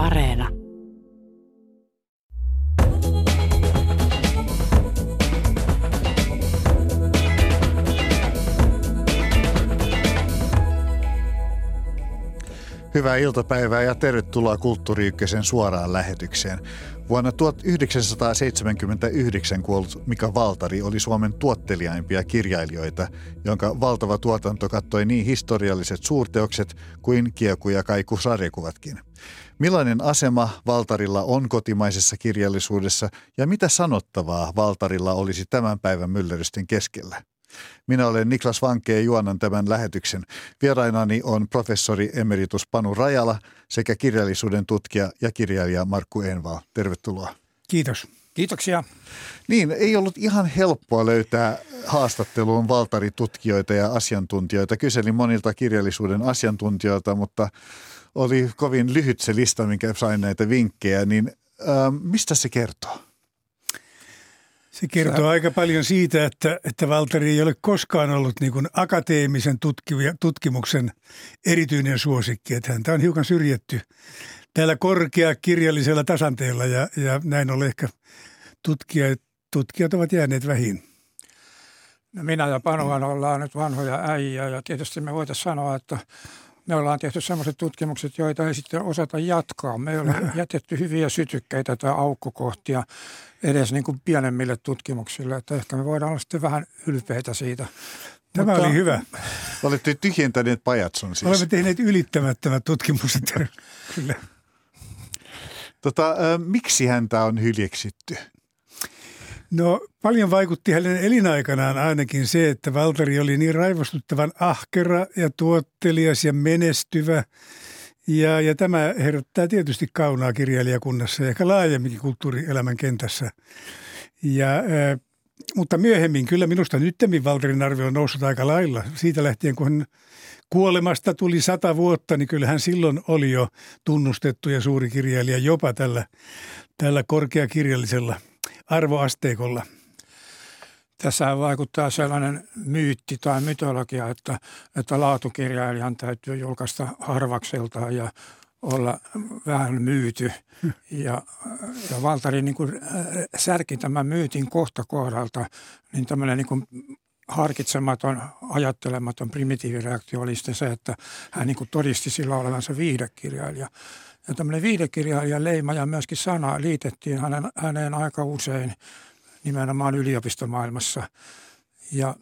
Areena. Hyvää iltapäivää ja tervetuloa Kulttuuri suoraan lähetykseen. Vuonna 1979 kuollut Mika Valtari oli Suomen tuotteliaimpia kirjailijoita, jonka valtava tuotanto kattoi niin historialliset suurteokset kuin Kieku ja Kaiku sarjakuvatkin. Millainen asema Valtarilla on kotimaisessa kirjallisuudessa ja mitä sanottavaa Valtarilla olisi tämän päivän myllerrysten keskellä? Minä olen Niklas Vanke ja juonan tämän lähetyksen. Vierainani on professori emeritus Panu Rajala sekä kirjallisuuden tutkija ja kirjailija Markku Enval. Tervetuloa. Kiitos. Kiitoksia. Niin, ei ollut ihan helppoa löytää haastatteluun valtaritutkijoita ja asiantuntijoita. Kyselin monilta kirjallisuuden asiantuntijoilta, mutta oli kovin lyhyt se lista, minkä sain näitä vinkkejä. Niin äh, mistä se kertoo? Se kertoo Sä... aika paljon siitä, että, että Valteri ei ole koskaan ollut niin kuin akateemisen tutkimuksen erityinen suosikki. Että häntä on hiukan syrjetty täällä korkea kirjallisella tasanteella ja, ja näin ollen ehkä tutkijat, tutkijat ovat jääneet vähin. No minä ja Panuhan ollaan nyt vanhoja äijä ja tietysti me voitaisiin sanoa, että me ollaan tehty sellaiset tutkimukset, joita ei sitten osata jatkaa. Me ole jätetty hyviä sytykkeitä tai aukkokohtia edes niin kuin pienemmille tutkimuksille, että ehkä me voidaan olla sitten vähän ylpeitä siitä. Tämä Mutta, oli hyvä. Olette tyhjentäneet pajatson siis. Olemme tehneet ylittämättömät tutkimukset. Kyllä. Tota, miksi häntä on hyljeksitty? No paljon vaikutti hänen elinaikanaan ainakin se, että Valtari oli niin raivostuttavan ahkera ja tuottelias ja menestyvä. Ja, ja tämä herättää tietysti kaunaa kirjailijakunnassa ja ehkä laajemminkin kulttuurielämän kentässä. Ja, äh, mutta myöhemmin kyllä minusta nyttemmin Valterin arvio on noussut aika lailla. Siitä lähtien, kun kuolemasta tuli sata vuotta, niin kyllä hän silloin oli jo tunnustettu ja suuri kirjailija jopa tällä, tällä korkeakirjallisella arvoasteikolla? Tässä vaikuttaa sellainen myytti tai mytologia, että, että laatukirjailijan täytyy julkaista harvakseltaan ja olla vähän myyty. Ja, ja Valtari niin kuin äh, särki tämän myytin kohta kohdalta, niin tämmöinen niin kuin harkitsematon, ajattelematon primitiivireaktio oli sitten se, että hän niin kuin todisti sillä olevansa viidekirjailija. Ja tämmöinen viidekirjailijan leima ja myöskin sana liitettiin hänen, häneen aika usein nimenomaan yliopistomaailmassa. Ja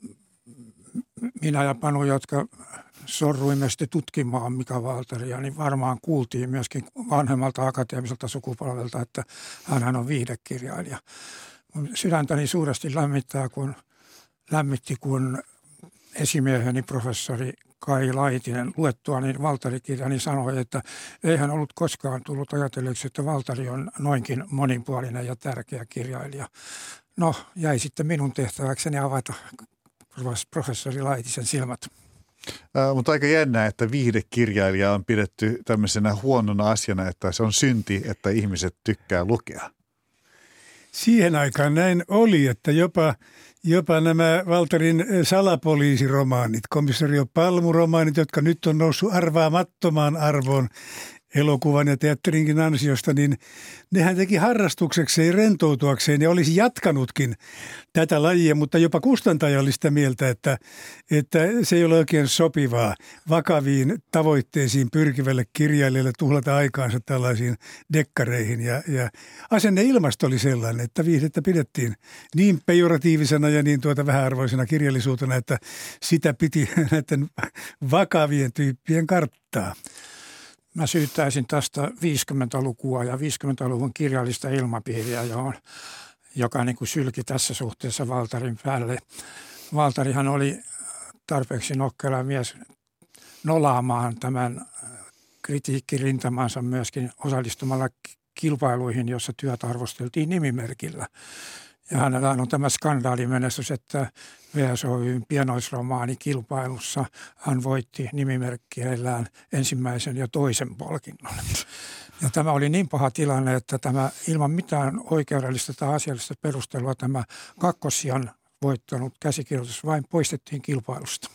minä ja Panu, jotka sorruimme sitten tutkimaan Mika Valtaria, niin varmaan kuultiin myöskin vanhemmalta akateemiselta sukupolvelta, että hän on viidekirjailija. Sydäntäni suuresti lämmittää, kun lämmitti, kun esimieheni professori Kai Laitinen luettua niin Valtari-kirjani niin sanoi, että ei hän ollut koskaan tullut ajatelleeksi, että Valtari on noinkin monipuolinen ja tärkeä kirjailija. No, jäi sitten minun tehtäväkseni avata professori Laitisen silmät. Äh, mutta aika jännää, että viihdekirjailija on pidetty tämmöisenä huonona asiana, että se on synti, että ihmiset tykkää lukea. Siihen aikaan näin oli, että jopa jopa nämä Valtarin eh, salapoliisiromaanit, komissario Palmu-romaanit, jotka nyt on noussut arvaamattomaan arvoon elokuvan ja teatterinkin ansiosta, niin nehän teki harrastuksekseen rentoutuakseen ja olisi jatkanutkin tätä lajia, mutta jopa kustantaja oli sitä mieltä, että, että se ei ole oikein sopivaa vakaviin tavoitteisiin pyrkivälle kirjailijalle tuhlata aikaansa tällaisiin dekkareihin. Ja, ja asenne ilmasto oli sellainen, että viihdettä pidettiin niin pejoratiivisena ja niin tuota vähäarvoisena kirjallisuutena, että sitä piti näiden vakavien tyyppien karttaa. Mä syyttäisin tästä 50-lukua ja 50-luvun kirjallista ilmapiiriä, johon, joka niin kuin sylki tässä suhteessa Valtarin päälle. Valtarihan oli tarpeeksi nokkela mies nolaamaan tämän kritiikkirintamansa myöskin osallistumalla kilpailuihin, jossa työt arvosteltiin nimimerkillä. Ja hänellä on tämä skandaalimenestys, että VSOYn pienoisromaani-kilpailussa hän voitti nimimerkkiellään ensimmäisen ja toisen palkinnon. Ja tämä oli niin paha tilanne, että tämä ilman mitään oikeudellista tai asiallista perustelua tämä kakkosian voittanut käsikirjoitus vain poistettiin kilpailusta.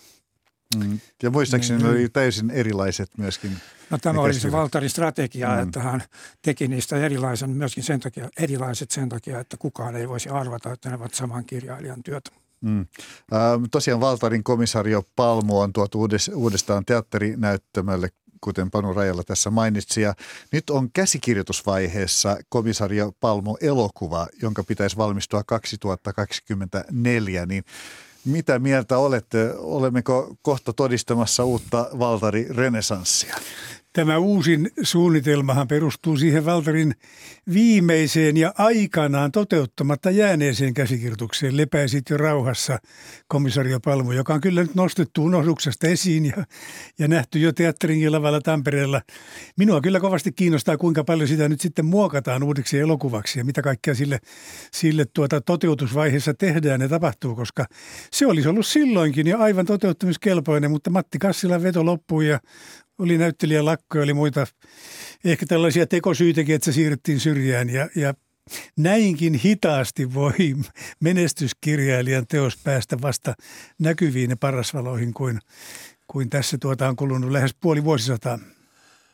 Mm. Ja muistaakseni niin, ne oli täysin erilaiset myöskin. No tämä oli se Valtarin strategia, mm. että hän teki niistä erilaisen, myöskin sen takia, erilaiset sen takia, että kukaan ei voisi arvata, että ne ovat saman kirjailijan työtä. Mm. Äh, tosiaan Valtarin komisario Palmu on tuotu uudestaan teatterinäyttämölle kuten Panu Rajalla tässä mainitsi. Ja nyt on käsikirjoitusvaiheessa komisario Palmo elokuva, jonka pitäisi valmistua 2024. Niin mitä mieltä olette? Olemmeko kohta todistamassa uutta Valtari renesanssia? Tämä uusin suunnitelmahan perustuu siihen Valtarin viimeiseen ja aikanaan toteuttamatta jääneeseen käsikirjoitukseen Lepäisit jo rauhassa komisario Palmu, joka on kyllä nyt nostettu unohduksesta esiin ja, ja nähty jo teatterin lavalla Tampereella. Minua kyllä kovasti kiinnostaa, kuinka paljon sitä nyt sitten muokataan uudeksi elokuvaksi ja mitä kaikkea sille, sille tuota toteutusvaiheessa tehdään ja tapahtuu, koska se olisi ollut silloinkin jo aivan toteuttamiskelpoinen, mutta Matti Kassilan veto loppui ja oli näyttelijä lakko, oli muita ehkä tällaisia tekosyitäkin, että se siirrettiin syrjään ja, ja näinkin hitaasti voi menestyskirjailijan teos päästä vasta näkyviin ja parasvaloihin kuin, kuin tässä tuota on kulunut lähes puoli vuosisataa.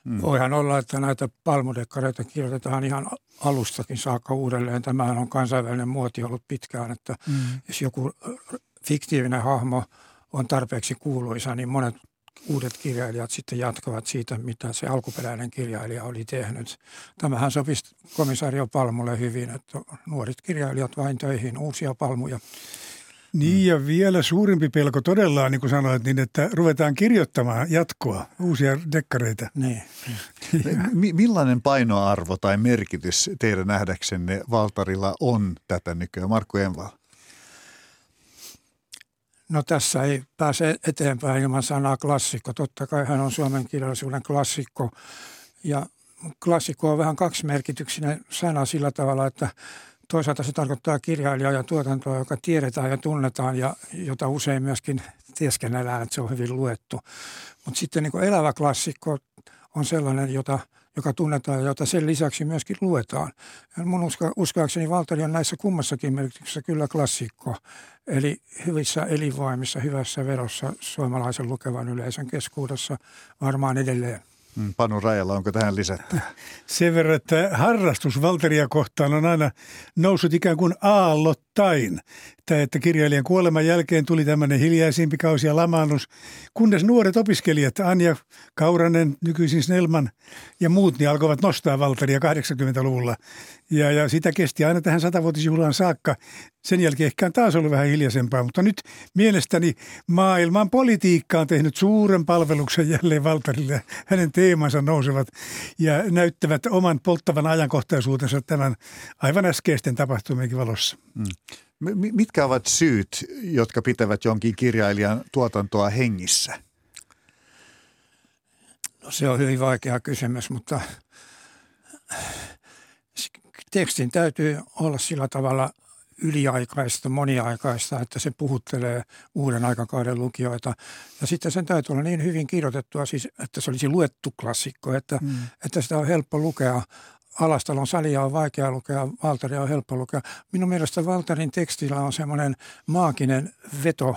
Hmm. Voihan olla, että näitä palmudekkareita kirjoitetaan ihan alustakin saakka uudelleen. Tämähän on kansainvälinen muoti ollut pitkään, että hmm. jos joku fiktiivinen hahmo on tarpeeksi kuuluisa, niin monet uudet kirjailijat sitten jatkavat siitä, mitä se alkuperäinen kirjailija oli tehnyt. Tämähän sopisi komisario Palmulle hyvin, että nuoret kirjailijat vain töihin, uusia palmuja. Niin ja vielä suurempi pelko todella niin kuin sanoit, niin että ruvetaan kirjoittamaan jatkoa, uusia dekkareita. Niin. Millainen painoarvo tai merkitys teidän nähdäksenne Valtarilla on tätä nykyään? Markku Enval. No tässä ei pääse eteenpäin ilman sanaa klassikko. Totta kai hän on suomen kirjallisuuden klassikko. Ja klassikko on vähän kaksimerkityksinen sana sillä tavalla, että toisaalta se tarkoittaa kirjailijaa ja tuotantoa, joka tiedetään ja tunnetaan ja jota usein myöskin tieskennellään, että se on hyvin luettu. Mutta sitten niin elävä klassikko on sellainen, jota – joka tunnetaan ja jota sen lisäksi myöskin luetaan. Ja mun uska, uskoakseni Valteri on näissä kummassakin merkityksessä kyllä klassikko. Eli hyvissä elinvoimissa, hyvässä verossa suomalaisen lukevan yleisön keskuudessa varmaan edelleen. Mm, Panu Rajalla, onko tähän lisätty? Sen verran, että harrastus Valteria kohtaan on aina noussut ikään kuin aallottain. Tämä, että kirjailijan kuoleman jälkeen tuli tämmöinen hiljaisimpi kausi ja lamaannus, kunnes nuoret opiskelijat, Anja Kauranen, nykyisin Snellman ja muut, niin alkoivat nostaa Valteria 80-luvulla. Ja, ja sitä kesti aina tähän satavuotisjuhlaan saakka. Sen jälkeen ehkä on taas ollut vähän hiljaisempaa, mutta nyt mielestäni maailman politiikka on tehnyt suuren palveluksen jälleen Valtarille. Hänen teemansa nousevat ja näyttävät oman polttavan ajankohtaisuutensa tämän aivan äskeisten tapahtumienkin valossa. Mm. Mitkä ovat syyt, jotka pitävät jonkin kirjailijan tuotantoa hengissä? No se on hyvin vaikea kysymys, mutta tekstin täytyy olla sillä tavalla yliaikaista, moniaikaista, että se puhuttelee uuden aikakauden lukijoita. Ja sitten sen täytyy olla niin hyvin kirjoitettua, siis, että se olisi luettu klassikko, että, mm. että sitä on helppo lukea. Alastalon salia on vaikea lukea, Valtaria on helppo lukea. Minun mielestä Valtarin tekstillä on semmoinen maaginen veto,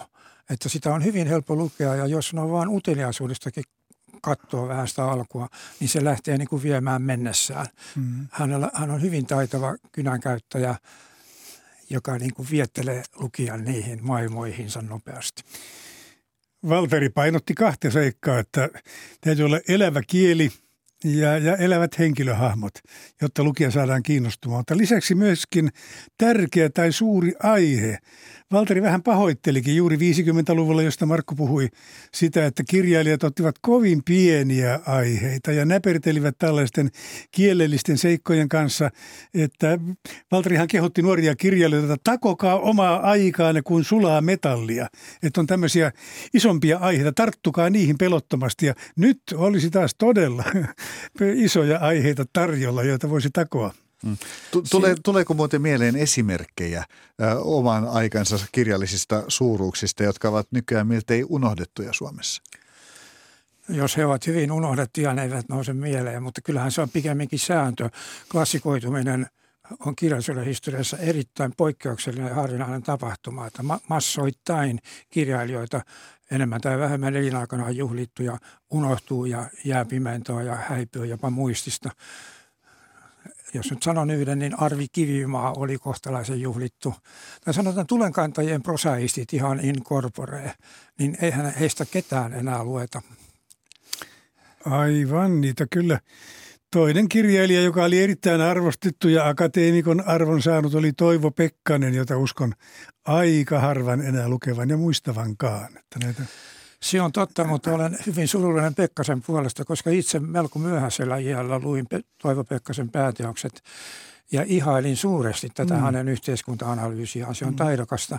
että sitä on hyvin helppo lukea ja jos on vain uteliaisuudestakin katsoo vähän sitä alkua, niin se lähtee niin kuin viemään mennessään. Mm. Hän, on, hän on hyvin taitava kynänkäyttäjä, joka niin kuin viettelee lukijan niihin maailmoihinsa nopeasti. Valteri painotti kahta seikkaa, että täytyy olla elävä kieli ja, ja elävät henkilöhahmot, jotta lukija saadaan kiinnostumaan. Mutta lisäksi myöskin tärkeä tai suuri aihe, Valteri vähän pahoittelikin juuri 50-luvulla, josta Markku puhui, sitä, että kirjailijat ottivat kovin pieniä aiheita ja näpertelivät tällaisten kielellisten seikkojen kanssa, että Valterihan kehotti nuoria kirjailijoita, että takokaa omaa aikaanne kuin sulaa metallia. Että on tämmöisiä isompia aiheita, tarttukaa niihin pelottomasti ja nyt olisi taas todella isoja aiheita tarjolla, joita voisi takoa. Mm. Tule, tuleeko muuten mieleen esimerkkejä ö, oman aikansa kirjallisista suuruuksista, jotka ovat nykyään miltei unohdettuja Suomessa? Jos he ovat hyvin unohdettuja, ne eivät nouse mieleen, mutta kyllähän se on pikemminkin sääntö. Klassikoituminen on kirjallisuuden historiassa erittäin poikkeuksellinen ja harvinainen tapahtuma, että massoittain kirjailijoita enemmän tai vähemmän elinaikana juhlittu ja unohtuu ja jää pimentoa ja häipyy jopa muistista. Jos nyt sanon yhden, niin Arvi Kivimaa oli kohtalaisen juhlittu. Tai sanotaan tulenkantajien prosaistit ihan in corpore, niin eihän heistä ketään enää lueta. Aivan, niitä kyllä. Toinen kirjailija, joka oli erittäin arvostettu ja akateemikon arvon saanut, oli Toivo Pekkanen, jota uskon aika harvan enää lukevan ja muistavankaan. Että näitä... Se on totta, mutta olen hyvin surullinen Pekkasen puolesta, koska itse melko myöhäisellä iällä luin Toivo Pekkasen pääteokset ja ihailin suuresti tätä mm. hänen yhteiskunta-analyysiaan. Se on mm. taidokasta,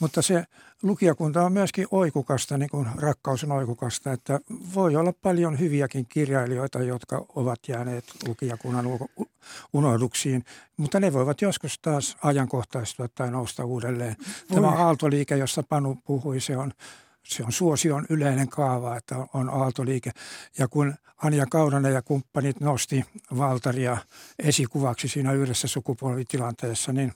mutta se lukijakunta on myöskin oikukasta, niin kuin rakkaus on oikukasta, että voi olla paljon hyviäkin kirjailijoita, jotka ovat jääneet lukijakunnan unohduksiin, mutta ne voivat joskus taas ajankohtaistua tai nousta uudelleen. Tämä aaltoliike, josta Panu puhui, se on se on suosion yleinen kaava, että on aaltoliike. Ja kun Anja Kaunanen ja kumppanit nosti Valtaria esikuvaksi siinä yhdessä sukupolvitilanteessa, niin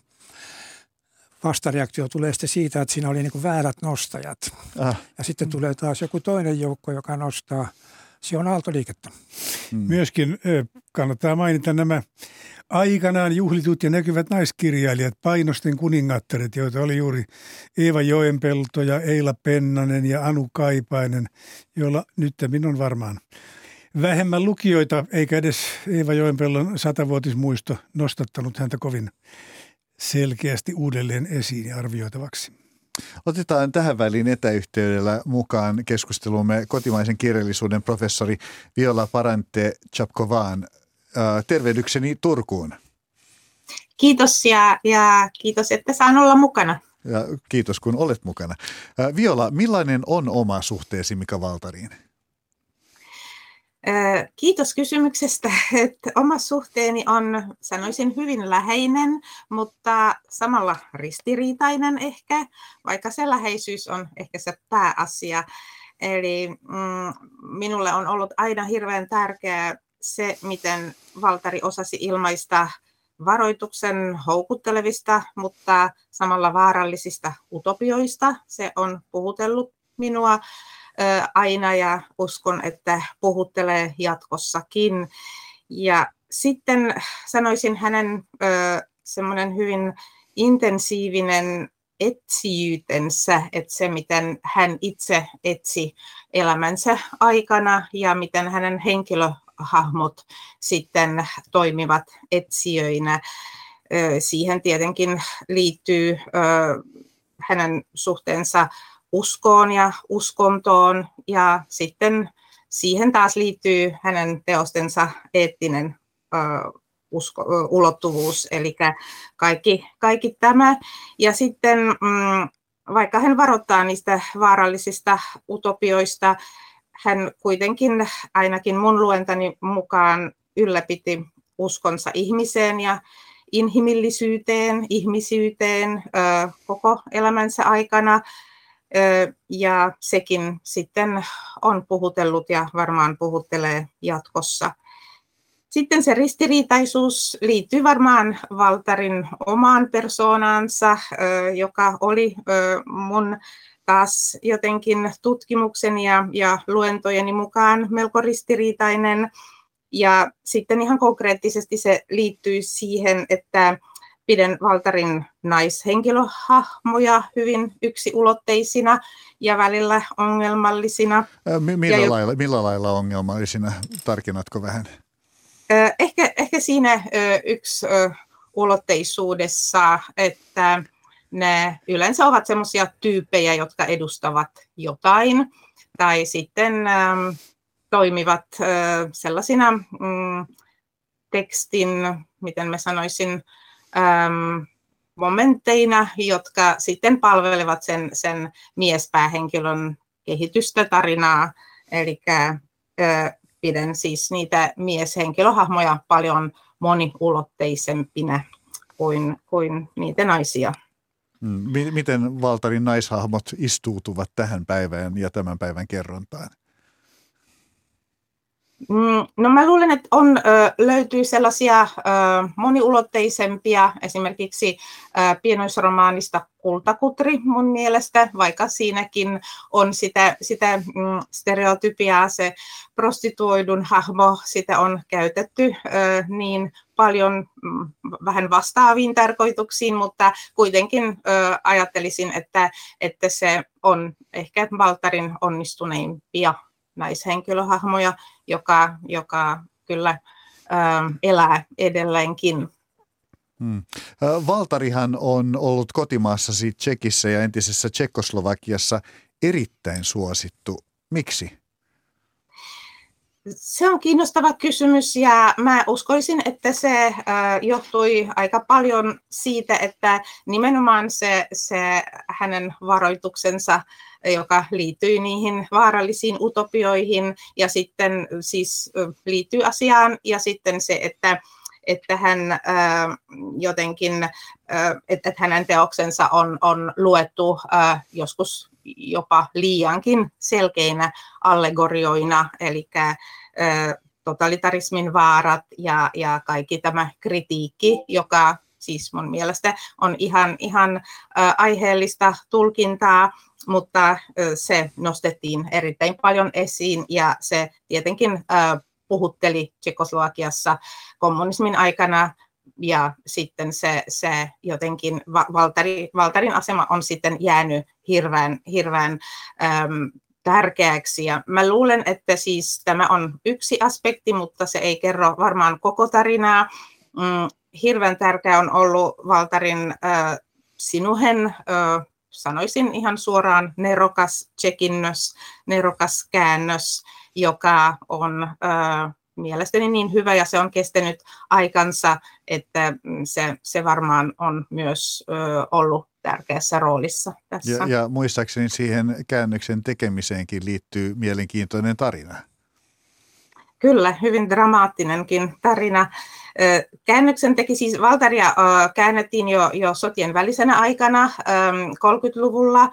vastareaktio tulee sitten siitä, että siinä oli niin väärät nostajat. Ah. Ja sitten tulee taas joku toinen joukko, joka nostaa. Se on aaltoliikettä. Hmm. Myöskin kannattaa mainita nämä aikanaan juhlitut ja näkyvät naiskirjailijat, painosten kuningattaret, joita oli juuri Eeva Joenpelto ja Eila Pennanen ja Anu Kaipainen, joilla nyt on varmaan vähemmän lukijoita, eikä edes Eeva Joenpellon satavuotismuisto nostattanut häntä kovin selkeästi uudelleen esiin ja arvioitavaksi. Otetaan tähän väliin etäyhteydellä mukaan keskustelumme kotimaisen kirjallisuuden professori Viola Parante Chapkovaan. Tervehdykseni Turkuun. Kiitos ja, ja kiitos, että saan olla mukana. Ja kiitos, kun olet mukana. Viola, millainen on oma suhteesi Mika Valtariin? Kiitos kysymyksestä. Että oma suhteeni on, sanoisin, hyvin läheinen, mutta samalla ristiriitainen ehkä, vaikka se läheisyys on ehkä se pääasia. Eli mm, minulle on ollut aina hirveän tärkeää se, miten Valtari osasi ilmaista varoituksen houkuttelevista, mutta samalla vaarallisista utopioista. Se on puhutellut minua aina ja uskon, että puhuttelee jatkossakin. Ja sitten sanoisin hänen semmoinen hyvin intensiivinen etsijyytensä, että se miten hän itse etsi elämänsä aikana ja miten hänen henkilöhahmot sitten toimivat etsijöinä. Siihen tietenkin liittyy hänen suhteensa uskoon ja uskontoon ja sitten siihen taas liittyy hänen teostensa eettinen usko, ulottuvuus, eli kaikki, kaikki tämä. Ja sitten mm, vaikka hän varoittaa niistä vaarallisista utopioista, hän kuitenkin ainakin mun luentani mukaan ylläpiti uskonsa ihmiseen ja inhimillisyyteen, ihmisyyteen koko elämänsä aikana ja sekin sitten on puhutellut ja varmaan puhuttelee jatkossa. Sitten se ristiriitaisuus liittyy varmaan Valtarin omaan persoonaansa, joka oli mun taas jotenkin tutkimukseni ja, ja luentojeni mukaan melko ristiriitainen. Ja sitten ihan konkreettisesti se liittyy siihen, että pidän Valtarin naishenkilöhahmoja hyvin yksiulotteisina ja välillä ongelmallisina. Millä, ja lailla, millä lailla ongelmallisina? Tarkennatko vähän? Ehkä, ehkä siinä yksi ulotteisuudessa, että ne yleensä ovat sellaisia tyyppejä, jotka edustavat jotain tai sitten toimivat sellaisina mm, tekstin, miten mä sanoisin, äm, momentteina, jotka sitten palvelevat sen, sen miespäähenkilön kehitystä, tarinaa. Eli pidän siis niitä mieshenkilöhahmoja paljon moniulotteisempina kuin, kuin niitä naisia. Mm, miten Valtarin naishahmot istuutuvat tähän päivään ja tämän päivän kerrontaan? Mm, no mä luulen, että on, löytyy sellaisia moniulotteisempia, esimerkiksi pienoisromaanista Kultakutri mun mielestä, vaikka siinäkin on sitä, sitä mm, stereotypiaa, se prostituoidun hahmo, sitä on käytetty niin paljon mm, vähän vastaaviin tarkoituksiin, mutta kuitenkin ajattelisin, että, että se on ehkä Valtarin onnistuneimpia naishenkilöhahmoja, joka, joka kyllä ä, elää edelleenkin. Hmm. Valtarihan on ollut kotimaassasi Tsekissä ja entisessä Tsekoslovakiassa erittäin suosittu. Miksi? Se on kiinnostava kysymys ja mä uskoisin, että se johtui aika paljon siitä, että nimenomaan se, se hänen varoituksensa, joka liittyy niihin vaarallisiin utopioihin ja sitten siis liittyy asiaan ja sitten se, että että hän jotenkin, että hänen teoksensa on, on luettu joskus jopa liiankin selkeinä allegorioina, eli totalitarismin vaarat ja, ja kaikki tämä kritiikki, joka siis mun mielestä on ihan, ihan aiheellista tulkintaa, mutta se nostettiin erittäin paljon esiin ja se tietenkin puhutteli Tsekoslovakiassa kommunismin aikana ja sitten se, se jotenkin Valtari, Valtarin asema on sitten jäänyt hirveän, hirveän äm, tärkeäksi. Ja mä luulen, että siis tämä on yksi aspekti, mutta se ei kerro varmaan koko tarinaa. Mm, hirveän tärkeä on ollut Valtarin äh, sinuhen, äh, sanoisin ihan suoraan, nerokas tsekinnös, nerokas käännös, joka on äh, mielestäni niin hyvä ja se on kestänyt aikansa, että mm, se, se varmaan on myös ö, ollut tärkeässä roolissa tässä. Ja, ja muistaakseni siihen käännöksen tekemiseenkin liittyy mielenkiintoinen tarina. Kyllä, hyvin dramaattinenkin tarina. Käännöksen teki siis Valtaria käännettiin jo, jo sotien välisenä aikana 30-luvulla.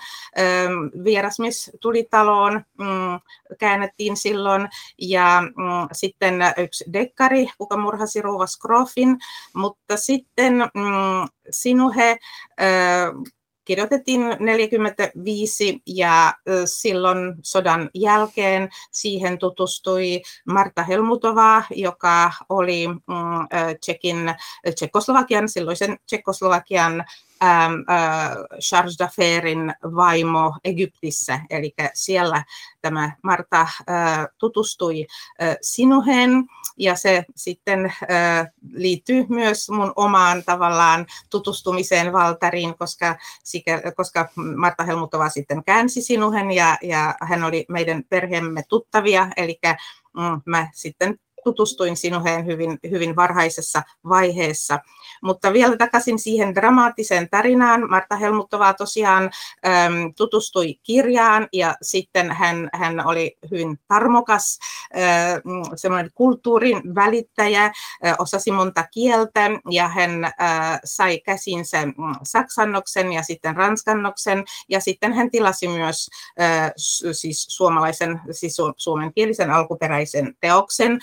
Vierasmies tuli taloon, mm, käännettiin silloin ja mm, sitten yksi dekkari, kuka murhasi rouva Skrofin, mutta sitten mm, Sinuhe kirjoitettiin 45 ja silloin sodan jälkeen siihen tutustui Marta Helmutovaa, joka oli mm, Tsekin, Tsekoslovakian, silloisen Tsekoslovakian ähm, äh, Charles d'Affair'in vaimo Egyptissä, eli siellä tämä Marta äh, tutustui äh, sinuhen ja se sitten äh, liittyy myös mun omaan tavallaan tutustumiseen Valtariin, koska, koska Marta Helmutova sitten käänsi sinuhen ja, ja hän oli meidän perheemme tuttavia, eli mm, mä sitten tutustuin sinuheen hyvin, hyvin varhaisessa vaiheessa. Mutta vielä takaisin siihen dramaattiseen tarinaan. Marta Helmuttova tosiaan äm, tutustui kirjaan ja sitten hän, hän oli hyvin tarmokas, äh, semmoinen kulttuurin välittäjä, äh, osasi monta kieltä ja hän äh, sai käsinsä mm, saksannoksen ja sitten ranskannoksen ja sitten hän tilasi myös äh, siis suomalaisen, siis suomenkielisen alkuperäisen teoksen,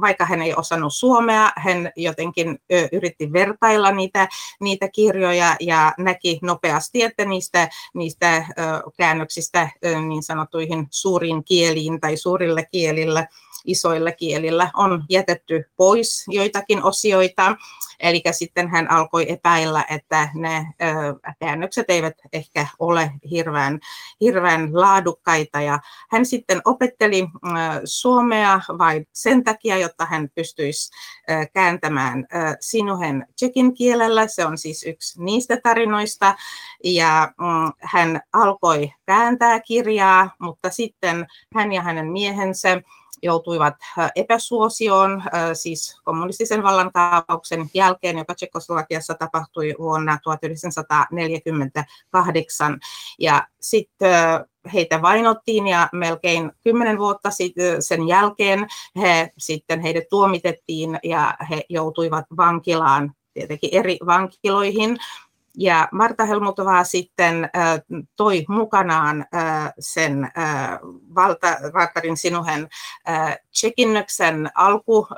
vaikka hän ei osannut suomea, hän jotenkin yritti vertailla niitä, niitä kirjoja ja näki nopeasti, että niistä, niistä käännöksistä niin sanottuihin suuriin kieliin tai suurille kielillä isoilla kielillä on jätetty pois joitakin osioita. Eli sitten hän alkoi epäillä, että ne käännökset eivät ehkä ole hirveän, hirveän laadukkaita. Ja hän sitten opetteli suomea vain sen takia, jotta hän pystyisi kääntämään sinuhen tsekin kielellä. Se on siis yksi niistä tarinoista. Ja mm, hän alkoi kääntää kirjaa, mutta sitten hän ja hänen miehensä joutuivat epäsuosioon, siis kommunistisen vallankaauksen jälkeen, joka Tsekoslovakiassa tapahtui vuonna 1948. Ja sitten heitä vainottiin ja melkein kymmenen vuotta sen jälkeen he, sitten heidät tuomitettiin ja he joutuivat vankilaan, tietenkin eri vankiloihin. Ja Marta Helmutovaa sitten toi mukanaan sen valta, Valtarin Sinuhen Tsekinnöksen alku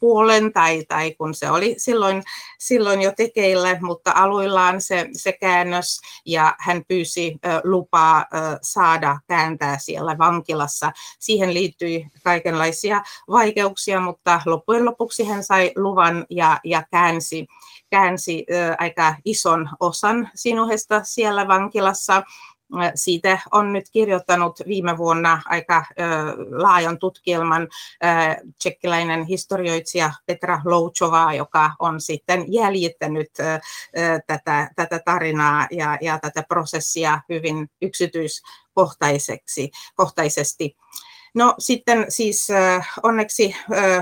puolen tai, tai kun se oli silloin, silloin jo tekeillä, mutta aluillaan se, se käännös ja hän pyysi lupaa saada kääntää siellä vankilassa. Siihen liittyi kaikenlaisia vaikeuksia, mutta loppujen lopuksi hän sai luvan ja, ja käänsi, käänsi aika ison osan sinuhesta siellä vankilassa siitä on nyt kirjoittanut viime vuonna aika laajan tutkielman tsekkiläinen historioitsija Petra Louchova, joka on sitten jäljittänyt tätä, tätä tarinaa ja, ja tätä prosessia hyvin yksityiskohtaiseksi, kohtaisesti. No sitten siis onneksi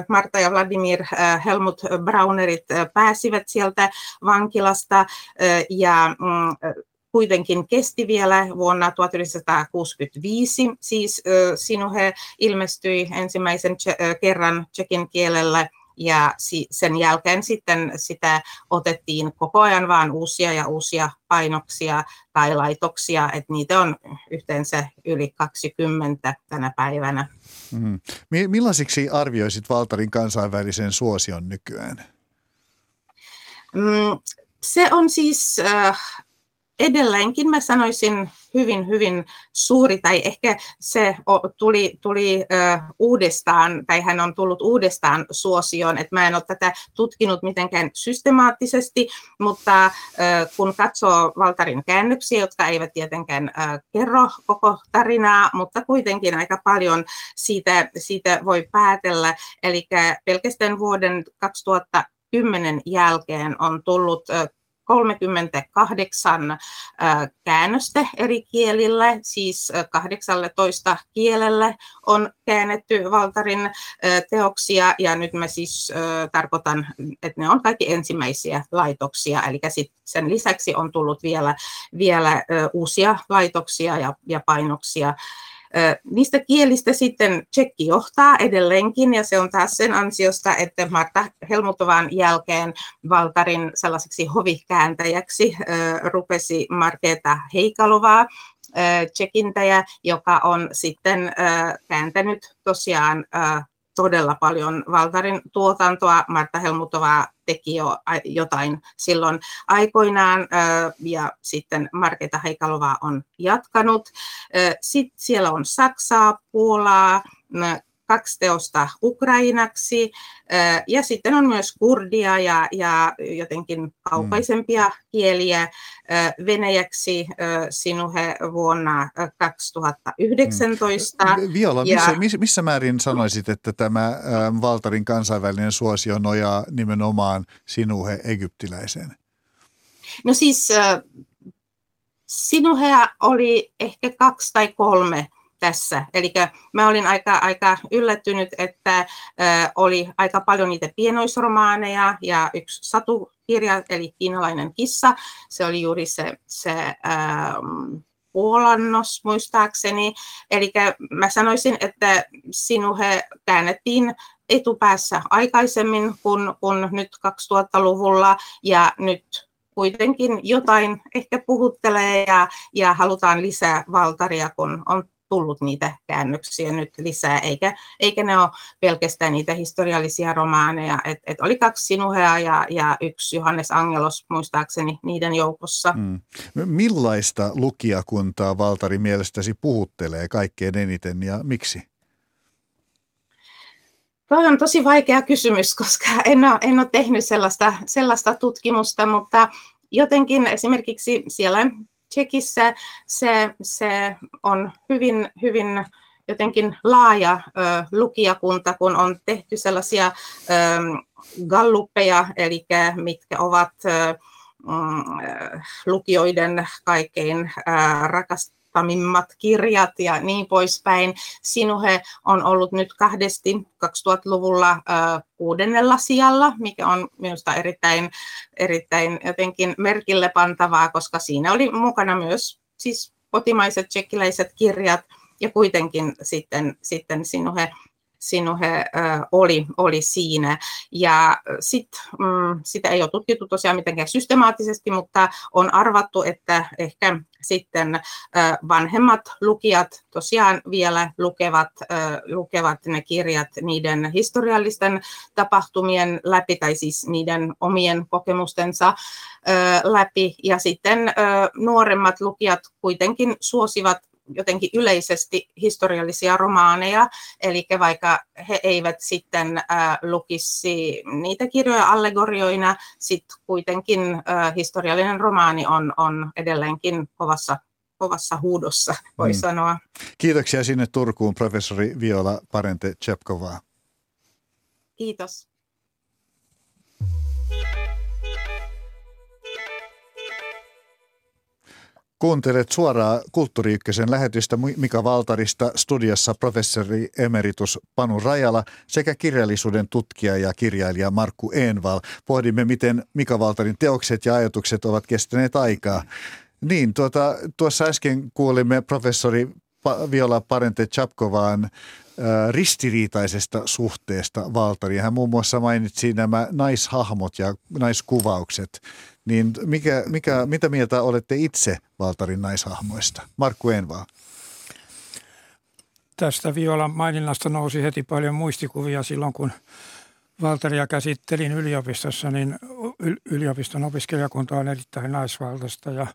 Marta ja Vladimir Helmut Braunerit pääsivät sieltä vankilasta ja mm, kuitenkin kesti vielä vuonna 1965, siis Sinuhe ilmestyi ensimmäisen kerran tsekin kielellä ja sen jälkeen sitten sitä otettiin koko ajan vaan uusia ja uusia painoksia tai laitoksia, että niitä on yhteensä yli 20 tänä päivänä. Mm. Millaisiksi arvioisit Valtarin kansainvälisen suosion nykyään? Mm, se on siis äh, edelleenkin mä sanoisin hyvin, hyvin suuri, tai ehkä se tuli, tuli uudestaan, tai hän on tullut uudestaan suosioon, että mä en ole tätä tutkinut mitenkään systemaattisesti, mutta kun katsoo Valtarin käännöksiä, jotka eivät tietenkään kerro koko tarinaa, mutta kuitenkin aika paljon siitä, siitä voi päätellä, eli pelkästään vuoden 2010 jälkeen on tullut 38 käännöstä eri kielille, siis 18 kielelle on käännetty Valtarin teoksia, ja nyt mä siis tarkoitan, että ne on kaikki ensimmäisiä laitoksia, eli sen lisäksi on tullut vielä, vielä uusia laitoksia ja, ja painoksia. Niistä kielistä sitten tsekki johtaa edelleenkin, ja se on taas sen ansiosta, että Marta Helmutovan jälkeen Valtarin sellaiseksi hovikääntäjäksi rupesi Marketa Heikalovaa, tsekintäjä, joka on sitten kääntänyt tosiaan todella paljon Valtarin tuotantoa. Marta Helmutova teki jo jotain silloin aikoinaan ja sitten Marketa Heikalova on jatkanut. Sitten siellä on Saksaa, Puolaa, kaksi teosta ukrainaksi ja sitten on myös kurdia ja, ja jotenkin kaukaisempia mm. kieliä venäjäksi sinuhe vuonna 2019. Mm. Viola, ja, missä, missä määrin sanoisit, että tämä Valtarin kansainvälinen suosio nojaa nimenomaan sinuhe egyptiläiseen? No siis Sinuhea oli ehkä kaksi tai kolme tässä. Eli mä olin aika, aika yllättynyt, että äh, oli aika paljon niitä pienoisromaaneja ja yksi satukirja, eli Kiinalainen kissa. Se oli juuri se, se ähm, puolannos muistaakseni. Eli mä sanoisin, että sinuhe käännettiin etupäässä aikaisemmin kuin, kuin nyt 2000-luvulla ja nyt kuitenkin jotain ehkä puhuttelee ja, ja halutaan lisää valtaria, kun on tullut niitä käännöksiä nyt lisää, eikä, eikä ne ole pelkästään niitä historiallisia romaaneja. Et, et oli kaksi Sinuhea ja, ja yksi Johannes Angelos muistaakseni niiden joukossa. Mm. Millaista lukijakuntaa Valtari mielestäsi puhuttelee kaikkein eniten ja miksi? Tuo on tosi vaikea kysymys, koska en ole, en ole tehnyt sellaista, sellaista tutkimusta, mutta jotenkin esimerkiksi siellä Tsekissä se, se on hyvin, hyvin jotenkin laaja ö, lukijakunta, kun on tehty sellaisia ö, galluppeja, eli mitkä ovat ö, mm, lukijoiden kaikkein rakast, arvostamimmat kirjat ja niin poispäin. Sinuhe on ollut nyt kahdesti 2000-luvulla kuudennella sijalla, mikä on minusta erittäin, erittäin jotenkin merkille pantavaa, koska siinä oli mukana myös siis kotimaiset tsekkiläiset kirjat ja kuitenkin sitten, sitten Sinuhe sinuhe oli, oli siinä. Ja sit, mm, sitä ei ole tutkittu tosiaan mitenkään systemaattisesti, mutta on arvattu, että ehkä sitten vanhemmat lukijat tosiaan vielä lukevat, lukevat ne kirjat niiden historiallisten tapahtumien läpi tai siis niiden omien kokemustensa läpi ja sitten nuoremmat lukijat kuitenkin suosivat jotenkin yleisesti historiallisia romaaneja, eli vaikka he eivät sitten äh, lukisi niitä kirjoja allegorioina, sitten kuitenkin äh, historiallinen romaani on, on edelleenkin kovassa kovassa huudossa, voi hmm. sanoa. Kiitoksia sinne Turkuun, professori Viola Parente Chepkova. Kiitos. Kuuntelet suoraa Kulttuuri Ykkösen lähetystä Mika Valtarista, studiossa professori emeritus Panu Rajala sekä kirjallisuuden tutkija ja kirjailija Markku Eenval. Pohdimme, miten Mika Valtarin teokset ja ajatukset ovat kestäneet aikaa. Niin, tuota, tuossa äsken kuulimme professori Viola Parente Chapkovaan ristiriitaisesta suhteesta Valtariin. Hän muun muassa mainitsi nämä naishahmot ja naiskuvaukset. Niin mikä, mikä, mitä mieltä olette itse Valtarin naishahmoista? Markku Envaa. Tästä Violan maininnasta nousi heti paljon muistikuvia silloin, kun Valtaria käsittelin yliopistossa, niin yliopiston opiskelijakunta on erittäin naisvaltaista ja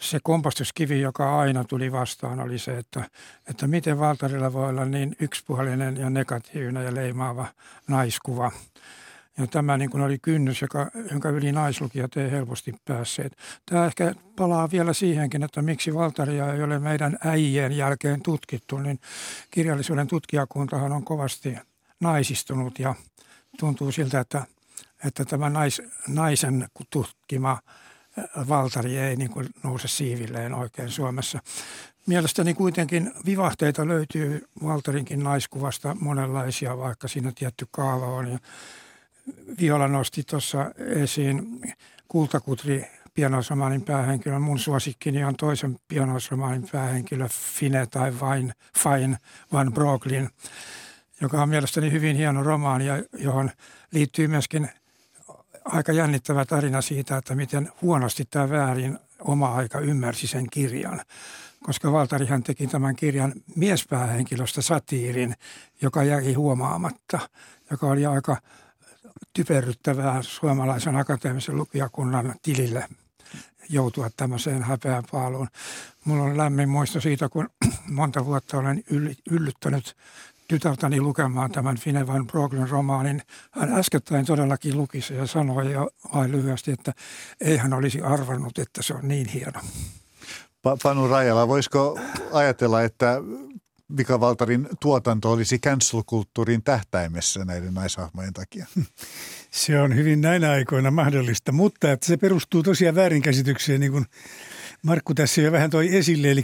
se kompastuskivi, joka aina tuli vastaan, oli se, että, että miten Valtarilla voi olla niin yksipuolinen ja negatiivinen ja leimaava naiskuva. Ja tämä niin kuin oli kynnys, joka, jonka yli naislukijat ei helposti päässeet. Tämä ehkä palaa vielä siihenkin, että miksi Valtaria ei ole meidän äijien jälkeen tutkittu, niin kirjallisuuden tutkijakuntahan on kovasti naisistunut ja tuntuu siltä, että, että tämä nais, naisen tutkima Valtari ei niin kuin nouse siivilleen oikein Suomessa. Mielestäni kuitenkin vivahteita löytyy Valtarinkin naiskuvasta monenlaisia, vaikka siinä tietty kaava on. Ja Viola nosti tuossa esiin kultakutri pienoisromaanin päähenkilö. Mun suosikkini on toisen pienoisromaanin päähenkilö Fine tai Vain, Fine Van Brooklyn, joka on mielestäni hyvin hieno romaani, johon liittyy myöskin aika jännittävä tarina siitä, että miten huonosti tämä väärin oma aika ymmärsi sen kirjan. Koska Valtarihan teki tämän kirjan miespäähenkilöstä satiirin, joka jäi huomaamatta, joka oli aika typerryttävää suomalaisen akateemisen lukijakunnan tilille joutua tämmöiseen häpeäpaaluun. Mulla on lämmin muisto siitä, kun monta vuotta olen yllyttänyt tytärtäni lukemaan tämän Finevan Brooklyn romaanin. Hän äskettäin todellakin luki se ja sanoi jo vain lyhyesti, että ei hän olisi arvannut, että se on niin hieno. Panu Rajala, voisiko ajatella, että Mika Valtarin tuotanto olisi cancel-kulttuurin tähtäimessä näiden naishahmojen takia? Se on hyvin näinä aikoina mahdollista, mutta että se perustuu tosiaan väärinkäsitykseen, niin kuin Markku tässä jo vähän toi esille, eli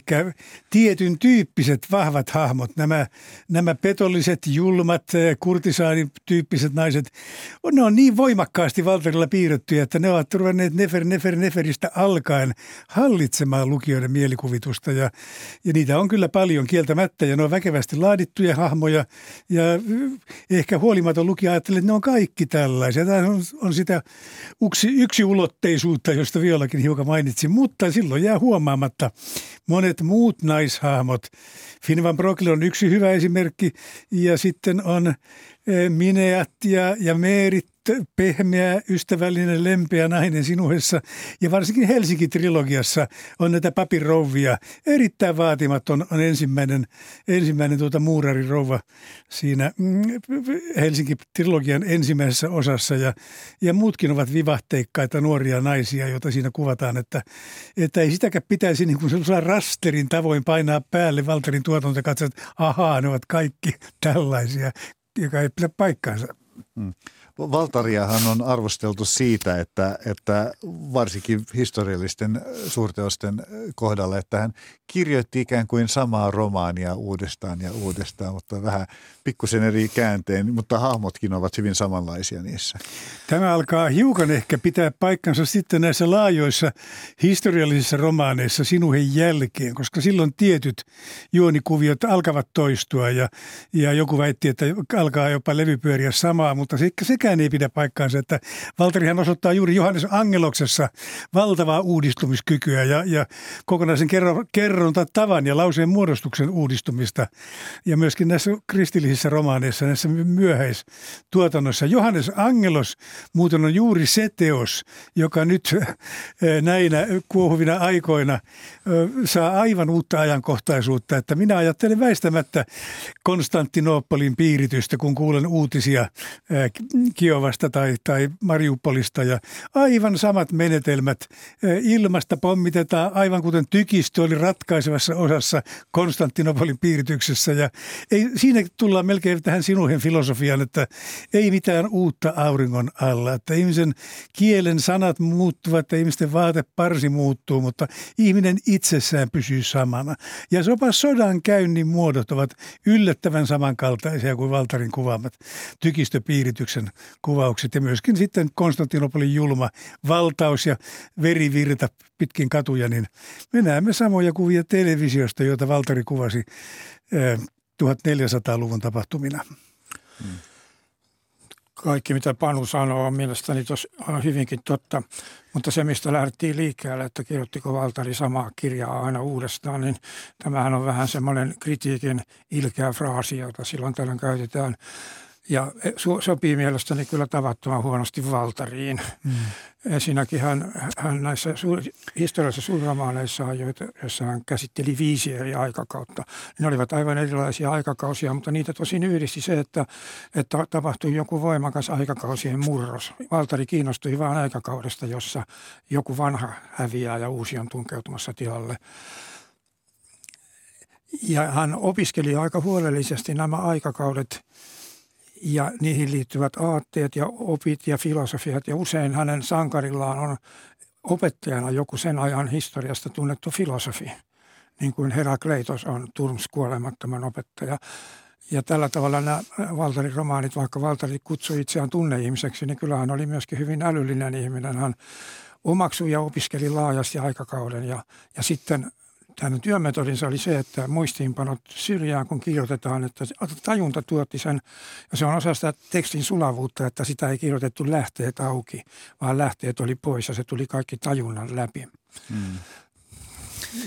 tietyn tyyppiset vahvat hahmot, nämä, nämä petolliset, julmat, kurtisaanityyppiset naiset, ne on niin voimakkaasti Valterilla piirrettyjä, että ne ovat ruvenneet nefer, nefer, neferistä alkaen hallitsemaan lukijoiden mielikuvitusta ja, ja niitä on kyllä paljon kieltämättä ja ne on väkevästi laadittuja hahmoja ja eh, ehkä huolimaton lukija ajattelee, että ne on kaikki tällaisia. Tämä on, on sitä yksi, yksi ulotteisuutta, josta Violakin hiukan mainitsin, mutta silloin jää huomaamatta. Monet muut naishahmot. Finn van Broekli on yksi hyvä esimerkki. Ja sitten on eh, Mineat ja, ja Meerit pehmeä, ystävällinen, lempeä nainen sinuessa. Ja varsinkin Helsinki-trilogiassa on näitä papirouvia. Erittäin vaatimaton on ensimmäinen, ensimmäinen tuota muurarirouva siinä mm, Helsinki-trilogian ensimmäisessä osassa. Ja, ja muutkin ovat vivahteikkaita nuoria naisia, joita siinä kuvataan, että, että ei sitäkään pitäisi niin kuin rasterin tavoin painaa päälle Valterin tuotantokatsoa, että ahaa, ne ovat kaikki tällaisia, joka ei pidä paikkaansa. Hmm. Valtariahan on arvosteltu siitä, että, että varsinkin historiallisten suurteosten kohdalla, että hän kirjoitti ikään kuin samaa romaania uudestaan ja uudestaan, mutta vähän pikkusen eri käänteen, mutta hahmotkin ovat hyvin samanlaisia niissä. Tämä alkaa hiukan ehkä pitää paikkansa sitten näissä laajoissa historiallisissa romaaneissa sinuhen jälkeen, koska silloin tietyt juonikuviot alkavat toistua ja, ja joku väitti, että alkaa jopa levypyöriä samaa, mutta sekään ei pidä paikkaansa, että Valterihan osoittaa juuri Johannes Angeloksessa valtavaa uudistumiskykyä ja, ja kokonaisen kerro, kerrontatavan ja lauseen muodostuksen uudistumista ja myöskin näissä kristillisissä romaaneissa, näissä myöhäistuotannoissa. Johannes Angelos muuten on juuri se teos, joka nyt eh, näinä kuohuvina aikoina eh, saa aivan uutta ajankohtaisuutta, että minä ajattelen väistämättä Konstantinopolin piiritystä, kun kuulen uutisia eh, Kiovasta tai, tai Mariupolista ja aivan samat menetelmät. Ilmasta pommitetaan aivan kuten tykistö oli ratkaisevassa osassa Konstantinopolin piirityksessä ja ei, siinä tullaan melkein tähän sinuhen filosofiaan, että ei mitään uutta auringon alla, että ihmisen kielen sanat muuttuvat ja ihmisten vaateparsi muuttuu, mutta ihminen itsessään pysyy samana. Ja jopa sodan käynnin muodot ovat yllättävän samankaltaisia kuin Valtarin kuvaamat tykistöpiirityksen kuvaukset ja myöskin sitten Konstantinopolin julma valtaus ja verivirta pitkin katuja, niin me näemme samoja kuvia televisiosta, joita Valtari kuvasi 1400-luvun tapahtumina. Kaikki, mitä Panu sanoo, on mielestäni tos, hyvinkin totta. Mutta se, mistä lähdettiin liikkeelle, että kirjoittiko Valtari samaa kirjaa aina uudestaan, niin tämähän on vähän semmoinen kritiikin ilkeä fraasi, jota silloin tällöin käytetään – ja e, sopii mielestäni kyllä tavattoman huonosti Valtariin. Mm. Ensinnäkin hän, hän näissä suur, historiallisissa suurromaaneissa, joissa hän käsitteli viisi eri aikakautta, ne olivat aivan erilaisia aikakausia, mutta niitä tosin yhdisti se, että, että tapahtui joku voimakas aikakausien murros. Valtari kiinnostui vain aikakaudesta, jossa joku vanha häviää ja uusi on tunkeutumassa tilalle. Ja hän opiskeli aika huolellisesti nämä aikakaudet – ja niihin liittyvät aatteet ja opit ja filosofiat. Ja usein hänen sankarillaan on opettajana joku sen ajan historiasta tunnettu filosofi, niin kuin Herakleitos on Turms kuolemattoman opettaja. Ja tällä tavalla nämä Valtarin romaanit, vaikka Valtari kutsui itseään tunneihmiseksi, niin kyllähän oli myöskin hyvin älyllinen ihminen. Hän omaksui ja opiskeli laajasti aikakauden ja, ja sitten hänen työmetodinsa oli se, että muistiinpanot syrjään, kun kirjoitetaan, että tajunta tuotti sen, ja se on osa sitä tekstin sulavuutta, että sitä ei kirjoitettu lähteet auki, vaan lähteet oli pois ja se tuli kaikki tajunnan läpi. Hmm.